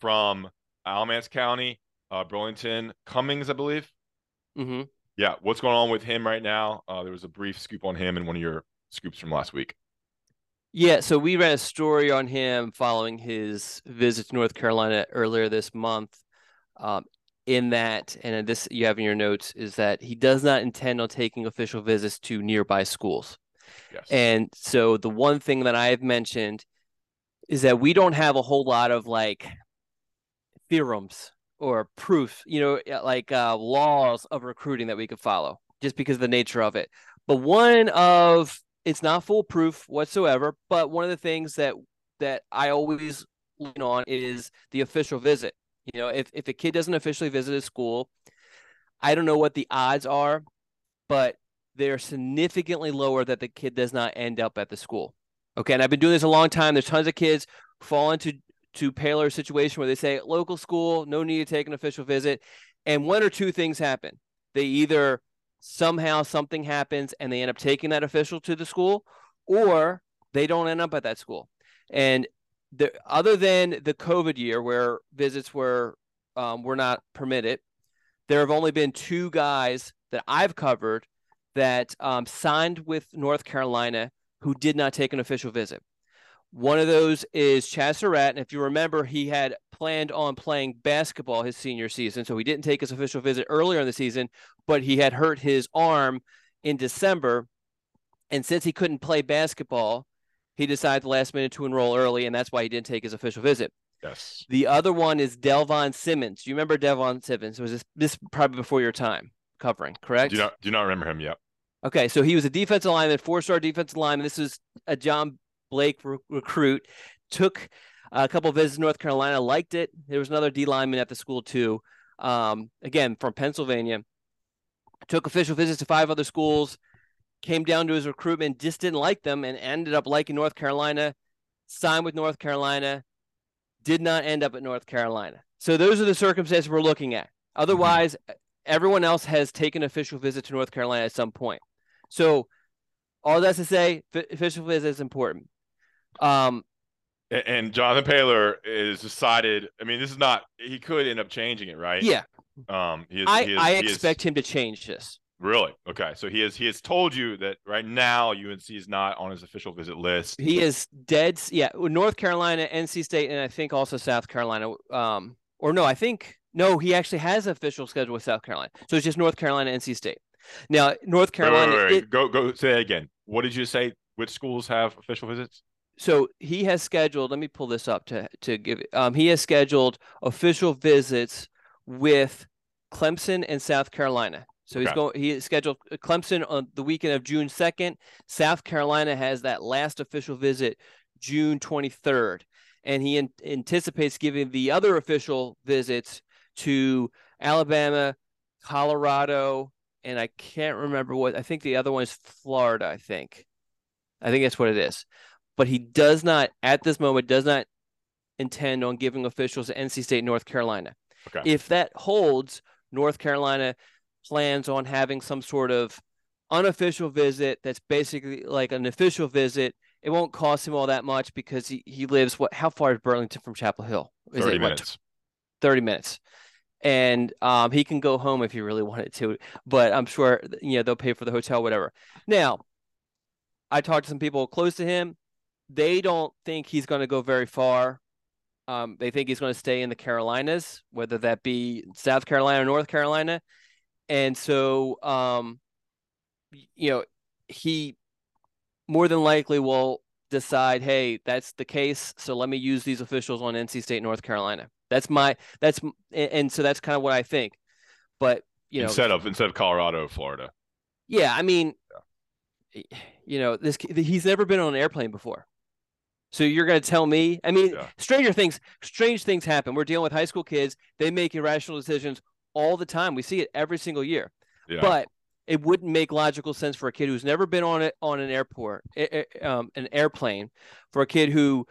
from Alamance County, uh, Burlington Cummings, I believe. Mm-hmm. Yeah. What's going on with him right now? Uh, there was a brief scoop on him in one of your scoops from last week. Yeah, so we ran a story on him following his visit to North Carolina earlier this month. Um, in that, and this you have in your notes, is that he does not intend on taking official visits to nearby schools. Yes. And so the one thing that I have mentioned is that we don't have a whole lot of like theorems or proof, you know, like uh, laws of recruiting that we could follow just because of the nature of it. But one of it's not foolproof whatsoever, but one of the things that that I always lean on is the official visit. You know, if, if a kid doesn't officially visit a school, I don't know what the odds are, but they're significantly lower that the kid does not end up at the school. Okay. And I've been doing this a long time. There's tons of kids fall into to Paylor situation where they say local school, no need to take an official visit. And one or two things happen. They either somehow something happens and they end up taking that official to the school, or they don't end up at that school. And the other than the COVID year where visits were um, were not permitted, there have only been two guys that I've covered that um, signed with North Carolina who did not take an official visit. One of those is Chaz Surratt, and if you remember, he had planned on playing basketball his senior season, so he didn't take his official visit earlier in the season, but he had hurt his arm in December, and since he couldn't play basketball, he decided the last minute to enroll early, and that's why he didn't take his official visit. Yes. The other one is Delvon Simmons. Do you remember Delvon Simmons? Was this this probably before your time covering? Correct. Do not do not remember him yet. Okay, so he was a defensive lineman, four star defensive lineman. This is a John Blake re- recruit. Took a couple visits to North Carolina, liked it. There was another D lineman at the school too. Um, again from Pennsylvania. Took official visits to five other schools came down to his recruitment, just didn't like them, and ended up liking North Carolina, signed with North Carolina, did not end up at North Carolina. So those are the circumstances we're looking at. Otherwise, everyone else has taken official visit to North Carolina at some point. So all that's to say, official visit is important. Um, and Jonathan Paylor is decided. I mean, this is not. He could end up changing it, right? Yeah. Um. He is, I he is, I expect is, him to change this. Really? Okay. So he has he has told you that right now UNC is not on his official visit list. He is dead. Yeah, North Carolina, NC State, and I think also South Carolina. Um, or no, I think no, he actually has an official schedule with South Carolina. So it's just North Carolina, NC State. Now North Carolina. Wait, wait, wait. It, go go say that again. What did you say? Which schools have official visits? so he has scheduled. Let me pull this up to to give. Um, he has scheduled official visits with Clemson and South Carolina. So okay. he's going. He scheduled Clemson on the weekend of June second. South Carolina has that last official visit June twenty third, and he in, anticipates giving the other official visits to Alabama, Colorado, and I can't remember what. I think the other one is Florida. I think. I think that's what it is. But he does not, at this moment, does not intend on giving officials at NC State, North Carolina. Okay. If that holds, North Carolina plans on having some sort of unofficial visit that's basically like an official visit. It won't cost him all that much because he, he lives what how far is Burlington from Chapel Hill? Is 30 it, minutes. What, 30 minutes. And um, he can go home if he really wanted to, but I'm sure you know they'll pay for the hotel, whatever. Now, I talked to some people close to him. They don't think he's going to go very far. Um, they think he's going to stay in the Carolinas, whether that be South Carolina or North Carolina. And so, um, you know, he more than likely will decide, hey, that's the case. So let me use these officials on NC State, North Carolina. That's my that's and so that's kind of what I think. But you know, instead of instead of Colorado, Florida. Yeah, I mean, yeah. you know, this he's never been on an airplane before. So you're going to tell me? I mean, yeah. stranger things, strange things happen. We're dealing with high school kids. They make irrational decisions all the time. We see it every single year. Yeah. But it wouldn't make logical sense for a kid who's never been on it on an airport, um, an airplane, for a kid who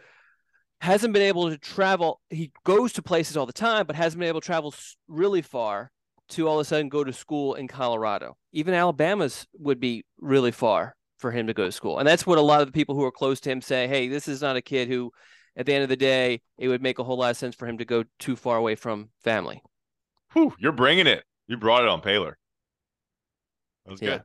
hasn't been able to travel. He goes to places all the time, but hasn't been able to travel really far to all of a sudden go to school in Colorado. Even Alabama's would be really far for him to go to school. And that's what a lot of the people who are close to him say, hey, this is not a kid who, at the end of the day, it would make a whole lot of sense for him to go too far away from family. Whew, you're bringing it. You brought it on Paylor. That was yeah. good.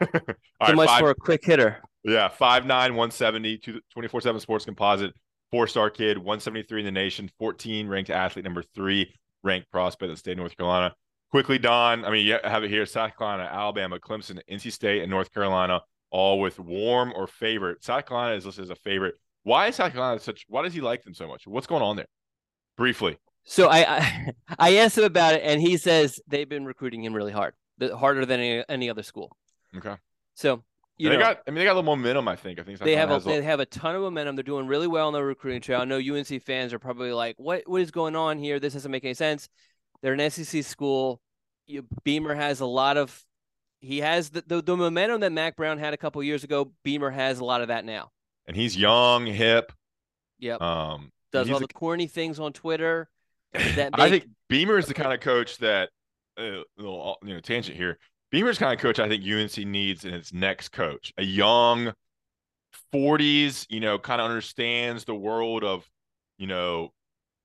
Too right, much five, for a quick hitter. Yeah, 5'9, 170, 24 7 sports composite, four star kid, 173 in the nation, 14 ranked athlete, number three ranked prospect in the state of North Carolina. Quickly, Don, I mean, you have it here South Carolina, Alabama, Clemson, NC State, and North Carolina, all with warm or favorite. South Carolina is listed as a favorite. Why is South Carolina such, why does he like them so much? What's going on there? Briefly. So I, I, I asked him about it, and he says they've been recruiting him really hard, harder than any, any other school. Okay. So you they know, got. I mean, they got a little momentum. I think. I think they have a, they have a ton of momentum. They're doing really well on the recruiting trail. I know UNC fans are probably like, "What? What is going on here? This doesn't make any sense." They're an SEC school. You, Beamer has a lot of. He has the, the, the momentum that Mack Brown had a couple years ago. Beamer has a lot of that now. And he's young, hip. Yep. Um, does all the corny things on Twitter. That I think Beamer is the kind of coach that uh, little you know tangent here. Beamer's kind of coach I think UNC needs in its next coach, a young 40s, you know, kind of understands the world of, you know,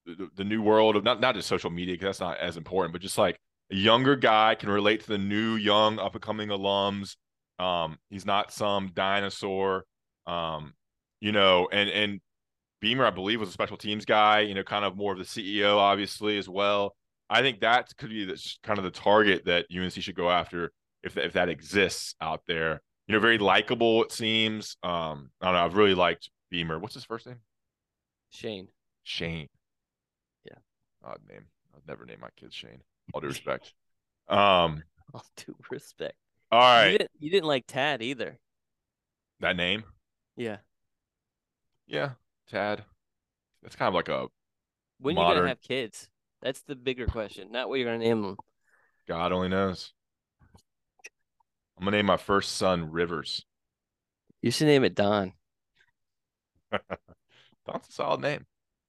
the, the new world of not not just social media because that's not as important, but just like a younger guy can relate to the new young up and coming alums. Um, he's not some dinosaur. Um, you know, and and Beamer, I believe, was a special teams guy, you know, kind of more of the CEO, obviously, as well. I think that could be the, kind of the target that UNC should go after if, if that exists out there. You know, very likable, it seems. Um, I don't know. I've really liked Beamer. What's his first name? Shane. Shane. Yeah. Odd name. I'd never name my kids Shane. All due respect. Um, all due respect. All right. You didn't, you didn't like Tad either. That name? Yeah. Yeah. Tad. That's kind of like a. When modern... you gonna have kids? That's the bigger question, not what you're gonna name them. God only knows. I'm gonna name my first son Rivers. You should name it Don. Don's a solid name.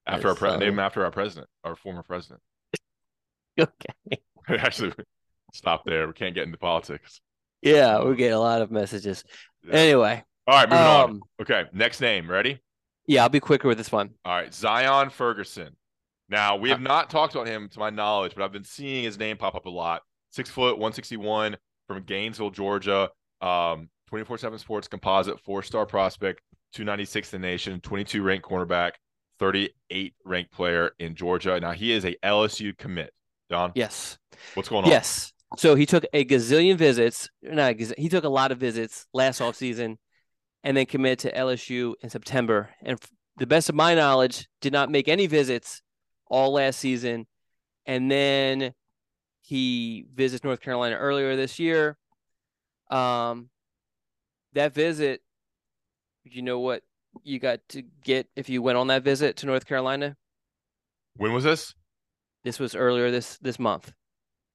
After our pre- name after our president, our former president. okay. Actually, stop there. We can't get into politics. Yeah, we get a lot of messages. Yeah. Anyway. All right, moving um, on. Okay, next name. Ready? Yeah, I'll be quicker with this one. All right, Zion Ferguson. Now we have uh, not talked about him to my knowledge, but I've been seeing his name pop up a lot. Six foot, one sixty one from Gainesville, Georgia. Um, 24/7 Sports Composite, four star prospect, 296 in the nation, 22 ranked cornerback, 38 ranked player in Georgia. Now he is a LSU commit. Don. Yes. What's going on? Yes. So he took a gazillion visits. Not gazillion, he took a lot of visits last offseason and then committed to LSU in September. And the best of my knowledge, did not make any visits all last season. And then he visits North Carolina earlier this year. Um, that visit, you know what you got to get if you went on that visit to North Carolina? When was this? This was earlier this this month.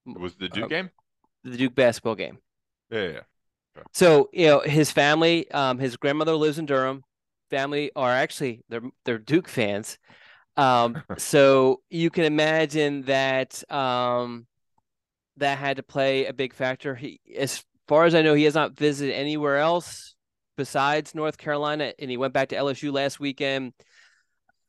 It was the Duke uh, game? The Duke basketball game. Yeah, yeah. So, you know, his family, um, his grandmother lives in Durham. Family are actually they're they're Duke fans. Um, so you can imagine that um that had to play a big factor. He as far as I know, he has not visited anywhere else besides North Carolina, and he went back to LSU last weekend.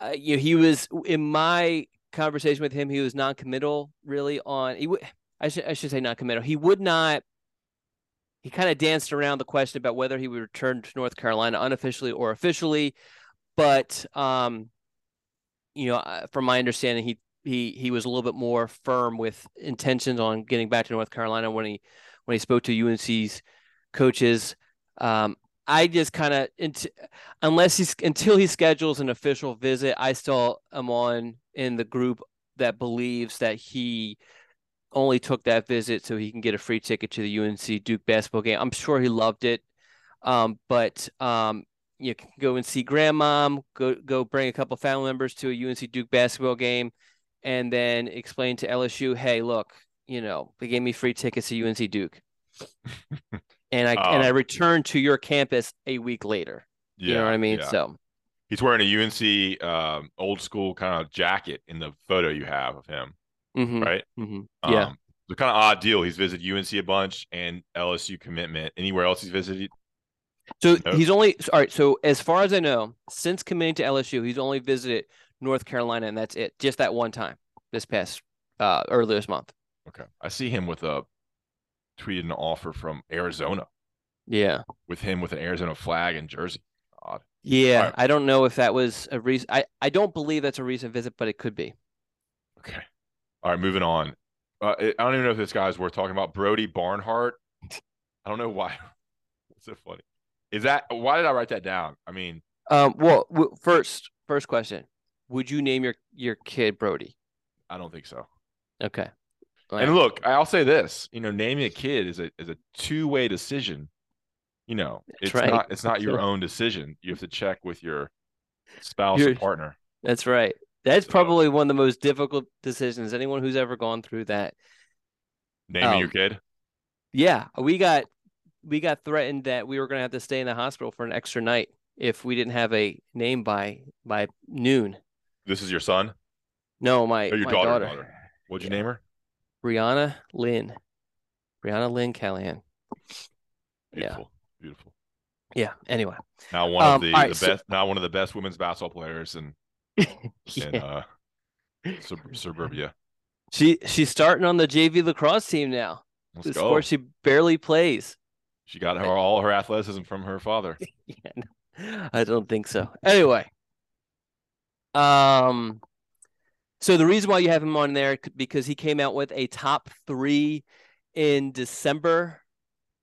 Uh, you know, he was in my conversation with him. He was non-committal, really. On he would, I should I should say non-committal. He would not. He kind of danced around the question about whether he would return to North Carolina unofficially or officially, but um, you know, uh, from my understanding, he he he was a little bit more firm with intentions on getting back to North Carolina when he when he spoke to UNC's coaches. Um, I just kind of unless he's until he schedules an official visit, I still am on in the group that believes that he only took that visit so he can get a free ticket to the UNC Duke basketball game. I'm sure he loved it, um, but um, you can go and see grandmom, go go bring a couple family members to a UNC Duke basketball game, and then explain to LSU, hey, look, you know, they gave me free tickets to UNC Duke. and I um, and I returned to your campus a week later. Yeah, you know what I mean? Yeah. So he's wearing a UNC um, old school kind of jacket in the photo you have of him, mm-hmm, right? Mm-hmm. Yeah, um, it's a kind of odd deal. He's visited UNC a bunch and LSU commitment. Anywhere else he's visited? So no? he's only all right. So as far as I know, since committing to LSU, he's only visited North Carolina, and that's it. Just that one time this past uh, earlier this month. Okay, I see him with a tweeted an offer from Arizona. Yeah. With him with an Arizona flag and jersey. Odd. Yeah, right. I don't know if that was a reason. I, I don't believe that's a recent visit, but it could be. Okay. All right, moving on. Uh, I don't even know if this guy's worth talking about. Brody Barnhart. I don't know why. What's so funny? Is that why did I write that down? I mean, um, well, first, first question: Would you name your your kid Brody? I don't think so. Okay. And look, I'll say this: you know, naming a kid is a is a two way decision. You know, it's right. not it's not your own decision. You have to check with your spouse or partner. That's right. That's so, probably one of the most difficult decisions. Anyone who's ever gone through that. Naming um, your kid. Yeah, we got we got threatened that we were going to have to stay in the hospital for an extra night if we didn't have a name by by noon. This is your son? No, my, oh, your my daughter, daughter. daughter. What'd you name her? Brianna Lynn. Brianna Lynn Callahan. Beautiful. Yeah. Beautiful. Yeah. Anyway. Now one of um, the, right, the so... best now one of the best women's basketball players in, yeah. in uh sub- suburbia. She she's starting on the JV lacrosse team now. Let's the go. sport she barely plays. She got her all her athleticism from her father. yeah, no, I don't think so. Anyway. Um so the reason why you have him on there because he came out with a top three in December,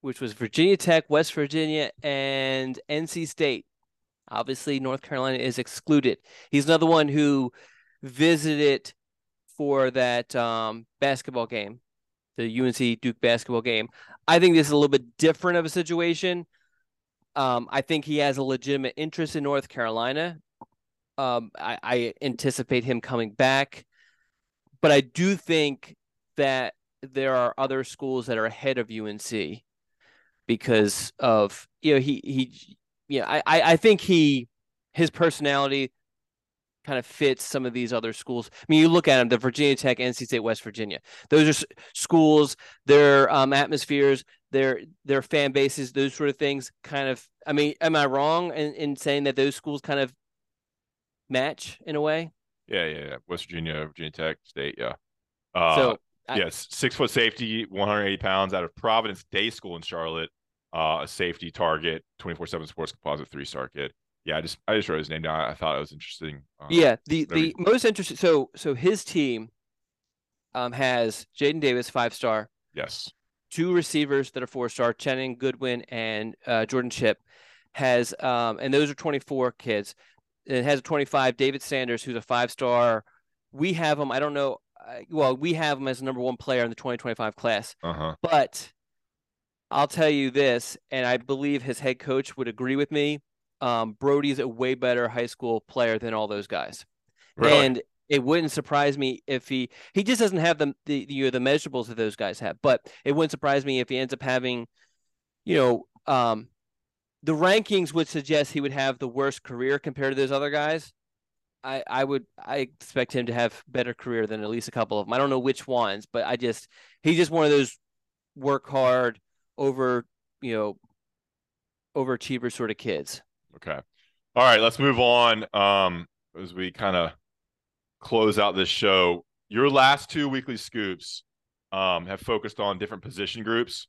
which was Virginia Tech, West Virginia, and NC State. Obviously, North Carolina is excluded. He's another one who visited for that um, basketball game, the UNC Duke basketball game. I think this is a little bit different of a situation. Um, I think he has a legitimate interest in North Carolina. Um, I, I anticipate him coming back, but I do think that there are other schools that are ahead of UNC because of you know he he yeah I I think he his personality kind of fits some of these other schools. I mean, you look at them, the Virginia Tech, NC State, West Virginia. Those are schools, their um, atmospheres, their their fan bases, those sort of things. Kind of. I mean, am I wrong in, in saying that those schools kind of match in a way. Yeah, yeah, yeah. West Virginia, Virginia Tech, State, yeah. Uh, so I, yes, six foot safety, 180 pounds out of Providence Day School in Charlotte. Uh, a safety target, 24 seven sports composite three star kid. Yeah, I just I just wrote his name down. I thought it was interesting. Uh, yeah, the the most interesting. So so his team um has Jadyn Davis five star. Yes. Two receivers that are four star, Channing Goodwin and uh, Jordan Chip. has, um, and those are 24 kids. It has a 25, David Sanders, who's a five star. We have him. I don't know. Well, we have him as the number one player in the 2025 class. Uh-huh. But I'll tell you this, and I believe his head coach would agree with me. Um, Brody's a way better high school player than all those guys. Really? And it wouldn't surprise me if he he just doesn't have the the you know, the measurables that those guys have. But it wouldn't surprise me if he ends up having, you know, um, the rankings would suggest he would have the worst career compared to those other guys. I I would I expect him to have better career than at least a couple of them. I don't know which ones, but I just he's just one of those work hard over you know overachiever sort of kids. Okay. All right, let's move on. Um, as we kind of close out this show, your last two weekly scoops um, have focused on different position groups,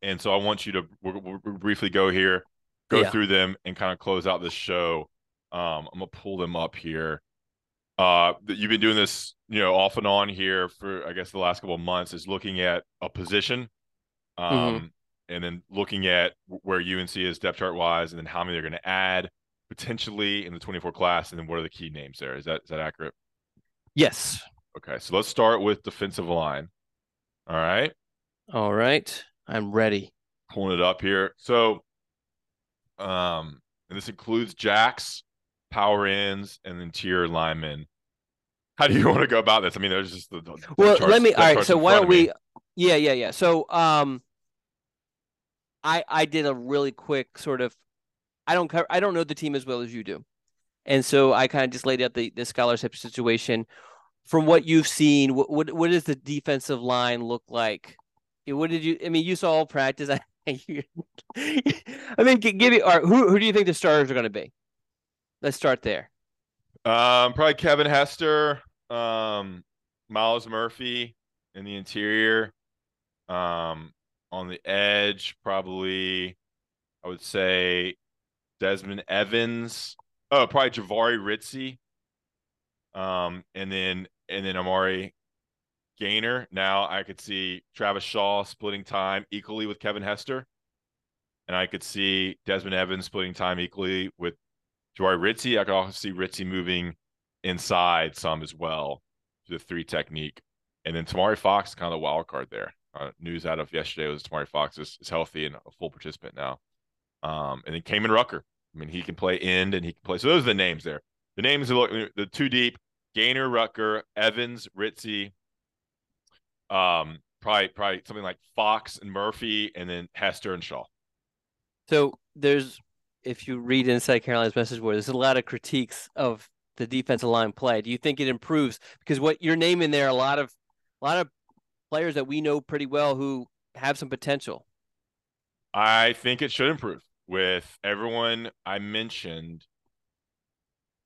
and so I want you to we'll, we'll briefly go here, go yeah. through them, and kind of close out this show. Um, I'm gonna pull them up here. Uh, you've been doing this, you know, off and on here for I guess the last couple of months. Is looking at a position. Um, mm-hmm. and then looking at where UNC is depth chart wise, and then how many they're going to add potentially in the 24 class, and then what are the key names there? Is that is that accurate? Yes. Okay, so let's start with defensive line. All right. All right. I'm ready. Pulling it up here. So, um, and this includes jacks, power ends, and interior linemen. How do you want to go about this? I mean, there's just the, the well. Charts, let me. All right. So why don't we? Yeah, yeah, yeah. So, um, I I did a really quick sort of I don't cover, I don't know the team as well as you do, and so I kind of just laid out the the scholarship situation. From what you've seen, what what, what does the defensive line look like? What did you? I mean, you saw all practice. I mean, give me. Or who who do you think the starters are going to be? Let's start there. Um, probably Kevin Hester, um, Myles Murphy in the interior. Um, on the edge, probably I would say Desmond Evans. Oh, probably Jahvaree Ritzie. Um, and then and then Amari Gainer. Now I could see Travis Shaw splitting time equally with Kevin Hester. And I could see Desmond Evans splitting time equally with Jahvaree Ritzie. I could also see Ritzie moving inside some as well, to the three technique. And then Tomari Fox, kind of wild card there. Uh, news out of yesterday was Tomari Fox is, is healthy and a full participant now. Um, and then Kaimon Rucker. I mean, he can play end and he can play. So those are the names there. The names are the two deep: Gainer, Rucker, Evans, Ritzie. Um, probably probably something like Fox and Murphy, and then Hester and Shaw. So there's, if you read inside Carolina's message board, there's a lot of critiques of the defensive line play. Do you think it improves? Because what you're naming there, a lot of, a lot of players that we know pretty well who have some potential. I think it should improve. With everyone I mentioned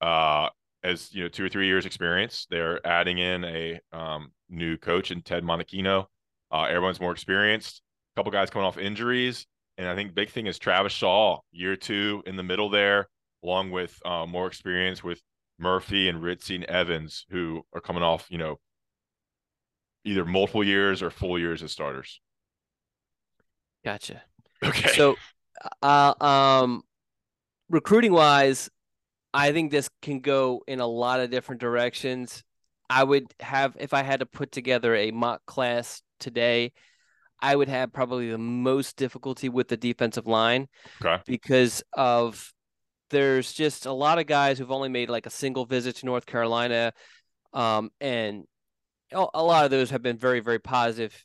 uh as you know two or three years experience they're adding in a um, new coach in ted monachino. Uh, everyone's more experienced. A couple guys coming off injuries. And i think big thing is travis shaw year two in the middle there along with uh, more experience with murphy and ritzie and evans who are coming off you know either multiple years or full years as starters gotcha okay so uh, um, recruiting wise, I think this can go in a lot of different directions. I would have, if I had to put together a mock class today, I would have probably the most difficulty with the defensive line okay. because of there's just a lot of guys who've only made like a single visit to North Carolina, um, and a lot of those have been very very positive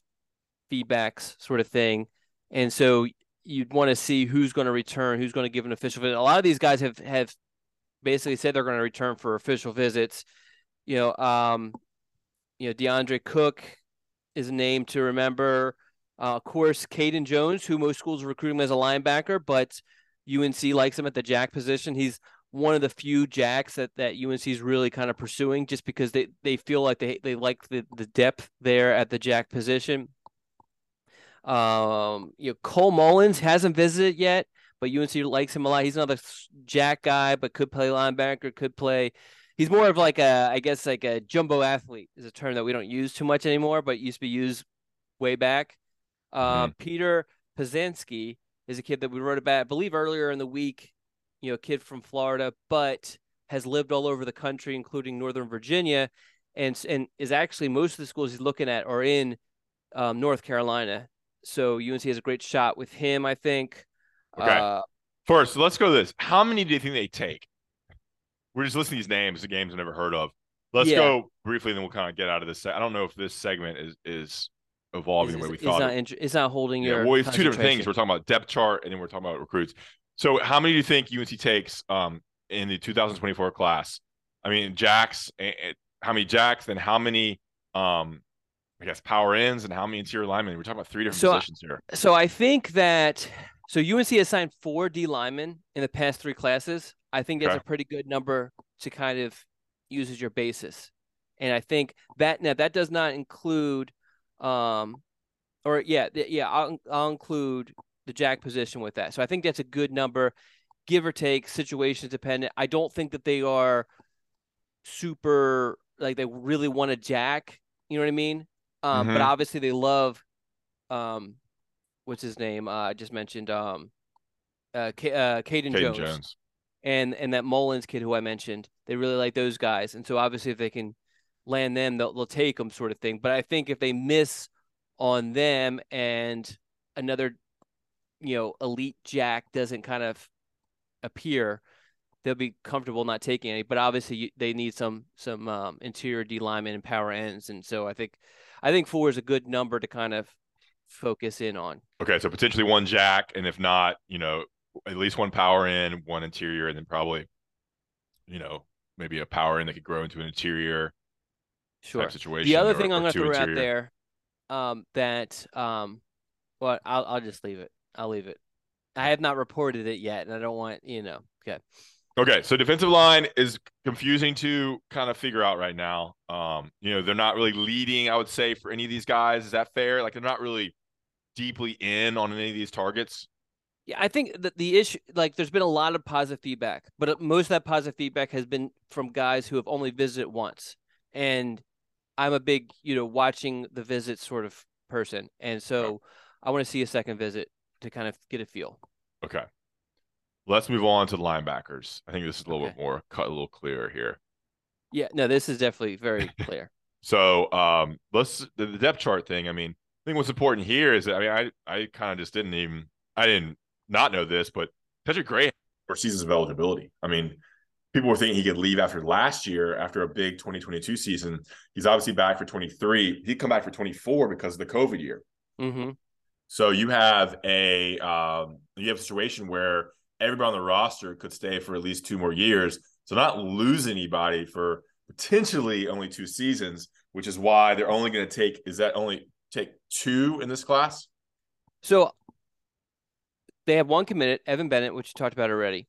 feedbacks sort of thing, and so you'd want to see who's going to return, who's going to give an official visit. A lot of these guys have have basically said they're going to return for official visits. You know, um, you know, DeAndre Cook is a name to remember. Uh, of course, Caden Jones, who most schools are recruiting as a linebacker, but UNC likes him at the jack position. He's one of the few jacks that, that UNC is really kind of pursuing just because they, they feel like they, they like the, the depth there at the jack position. Um, you know, Cole Mullins hasn't visited yet, but UNC likes him a lot. He's another jack guy, but could play linebacker, could play. He's more of like a, I guess, like a jumbo athlete is a term that we don't use too much anymore, but used to be used way back. Uh, mm-hmm. Peter Pazanski, is a kid that we wrote about, I believe, earlier in the week. You know, a kid from Florida, but has lived all over the country, including Northern Virginia, and and is actually most of the schools he's looking at are in um, North Carolina. So UNC has a great shot with him, I think. Okay. Uh, First, let's go to this. How many do you think they take? We're just listening to these names, the games I've never heard of. Let's yeah. go briefly, then we'll kind of get out of this. I don't know if this segment is is evolving it's, the way we it's thought. Not it. it's not holding yeah, your. Well, it's two different things. We're talking about depth chart, and then we're talking about recruits. So, how many do you think UNC takes um, in the 2024 class? I mean, jacks. How many jacks? And how many? Um, I guess power ends and how many interior linemen? We're talking about three different so, positions here. So I think that so UNC has signed four D linemen in the past three classes. I think that's okay. a pretty good number to kind of use as your basis. And I think that now that does not include um or yeah, yeah, I'll, I'll include the jack position with that. So I think that's a good number, give or take, situations dependent. I don't think that they are super like they really want a jack. You know what I mean? Um, mm-hmm. but obviously they love um, what's his name? Uh, I just mentioned um, uh, K- uh, Caden, Caden Jones. Jones. And and that Mullins kid who I mentioned, they really like those guys, and so obviously if they can land them, they'll they'll take them, sort of thing. But I think if they miss on them and another, you know, elite jack doesn't kind of appear, they'll be comfortable not taking any. But obviously they need some some um, interior D linemen and power ends, and so I think I think four is a good number to kind of focus in on. Okay, so potentially one jack, and if not, you know, at least one power in, one interior, and then probably, you know, maybe a power in that could grow into an interior sure. situation. The other thing I'm going to throw interior. out there, um, that um, well, I'll I'll just leave it. I'll leave it. I have not reported it yet, and I don't want you know. Okay. Okay, so defensive line is confusing to kind of figure out right now. Um, you know, they're not really leading, I would say, for any of these guys. Is that fair? Like they're not really deeply in on any of these targets. Yeah, I think that the issue, like, there's been a lot of positive feedback, but uh, most of that positive feedback has been from guys who have only visited once. And I'm a big, you know, watching the visit sort of person, and so. I want to see a second visit to kind of get a feel. Okay. Let's move on to the linebackers. I think this is a little okay. bit more cut a little clearer here. Yeah, no, this is definitely very clear. so um let's the, the, depth chart thing. I mean, I think what's important here is that I mean I I kind of just didn't even I didn't not know this, but Patrick Gray for seasons of eligibility. I mean, people were thinking he could leave after last year, after a big 2022 season. He's obviously back for 23. He'd come back for 24 because of the COVID year. Mm-hmm. So you have a um, you have a situation where everybody on the roster could stay for at least two more years. So not lose anybody for potentially only two seasons, which is why they're only going to take is that only take two in this class? So they have one committed, Evan Bennett, which you talked about already.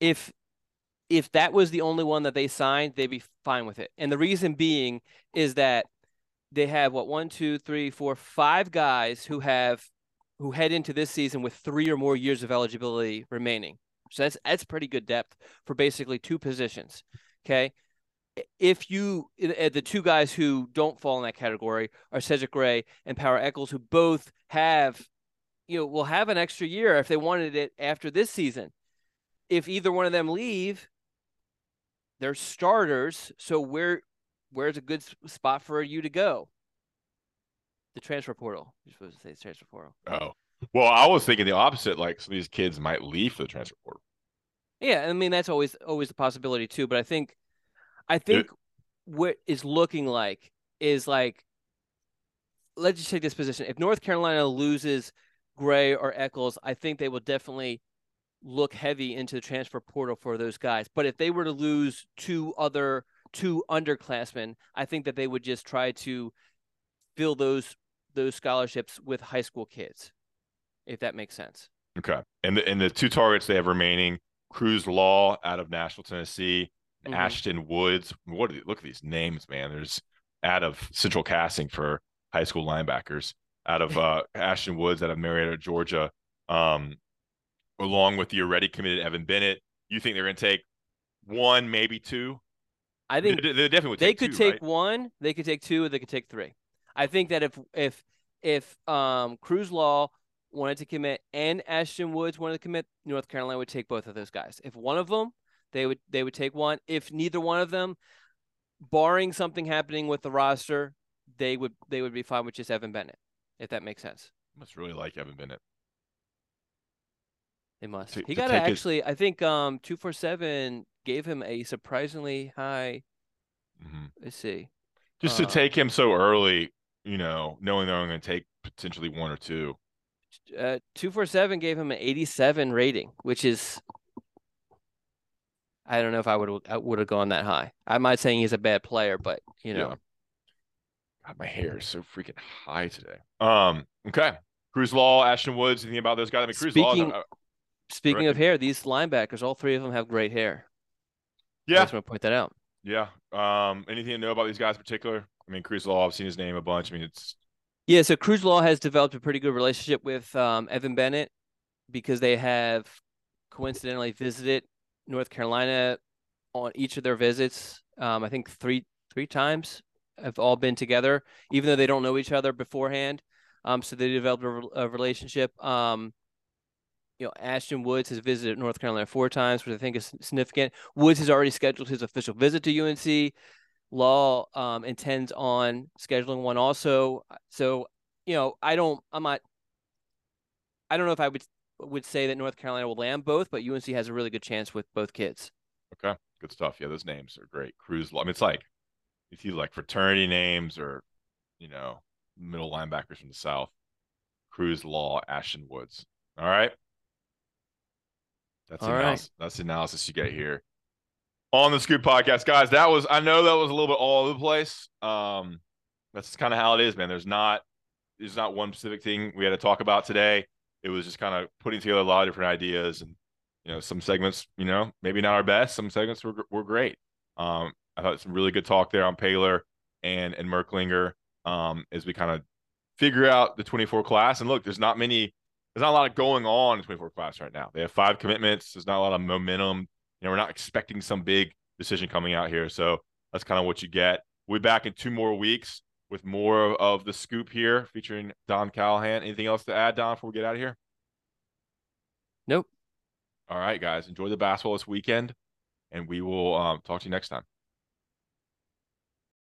If if that was the only one that they signed, they'd be fine with it. And the reason being is that they have what one, two, three, four, five guys who have who head into this season with three or more years of eligibility remaining. So that's that's pretty good depth for basically two positions. Okay. If you eh, the two guys who don't fall in that category are Cedric Gray and Power Echols, who both have, you know, will have an extra year if they wanted it after this season. If either one of them leave, they're starters. So where where's a good spot for you to go? the transfer portal. You're supposed to say transfer portal. Oh, well, I was thinking the opposite. Like some of these kids might leave for the transfer portal. Yeah, I mean that's always always a possibility too. But I think, I think it, what is looking like is like, let's just take this position. If North Carolina loses Gray or Echols, I think they will definitely look heavy into the transfer portal for those guys. But if they were to lose two other two underclassmen, I think that they would just try to fill those those scholarships with high school kids, if that makes sense. Okay. And the, and the two targets they have remaining Cruz Law out of Nashville, Tennessee, mm-hmm. Ashton Woods. What are, look at these names, man. There's out of Central Casting for high school linebackers, out of uh, Ashton Woods out of Marietta, Georgia, um, along with the already committed Evan Bennett. You think they're going to take one, maybe two? I think they, they definitely they could two, take right? one, they could take two, they could take three. I think that if if if um, Cruz Law wanted to commit and Ashton Woods wanted to commit, North Carolina would take both of those guys. If one of them, they would they would take one. If neither one of them, barring something happening with the roster, they would they would be fine with just Evan Bennett, if that makes sense. I must really like Evan Bennett. They must. To, he got to actually. His... I think um two four seven gave him a surprisingly high. Mm-hmm. Let's see. Just uh, to take him so early, you know, knowing they're only going to take potentially one or two. Uh, two four seven gave him an eighty seven rating, which is. I don't know if I would I would have gone that high. I'm not saying he's a bad player, but you know. Yeah. God, my hair is so freaking high today. Um. Okay. Cruz Law, Ashton Woods. Anything about those guys? I mean, Cruz Speaking, Law. Speaking of hair, these linebackers, all three of them have great hair. Yeah, I just want to point that out. Yeah. Um. Anything to know about these guys in particular? I mean, Cruz Law. I've seen his name a bunch. I mean, it's yeah. So Cruz Law has developed a pretty good relationship with um, Evan Bennett because they have coincidentally visited North Carolina on each of their visits. Um, I think three three times have all been together, even though they don't know each other beforehand. Um, so they developed a, a relationship. Um, you know, Ashton Woods has visited North Carolina four times, which I think is significant. Woods has already scheduled his official visit to UNC. Law um, intends on scheduling one also. So, you know, I don't, I'm not, I don't know if I would would say that North Carolina will land both, but UNC has a really good chance with both kids. Okay, good stuff. Yeah, those names are great. Cruz Law. I mean, it's like if you like fraternity names or, you know, middle linebackers from the South. Cruz Law, Ashton Woods. All right. That's the analysis, right. that's the analysis you get here on the Scoop Podcast, guys. That was I know that was a little bit all over the place. Um, that's kind of how it is, man. There's not there's not one specific thing we had to talk about today. It was just kind of putting together a lot of different ideas, and you know, some segments, you know, maybe not our best. Some segments were were great. Um, I thought some really good talk there on Paylor and and Merklinger. Um, as we kind of figure out the 24 class. And look, there's not many there's not a lot of going on in 24 class right now. They have five commitments. There's not a lot of momentum. You know, we're not expecting some big decision coming out here. So that's kind of what you get. We'll be back in two more weeks with more of the scoop here featuring Don Callahan. Anything else to add, Don, before we get out of here? Nope. All right, guys. Enjoy the basketball this weekend, and we will um, talk to you next time.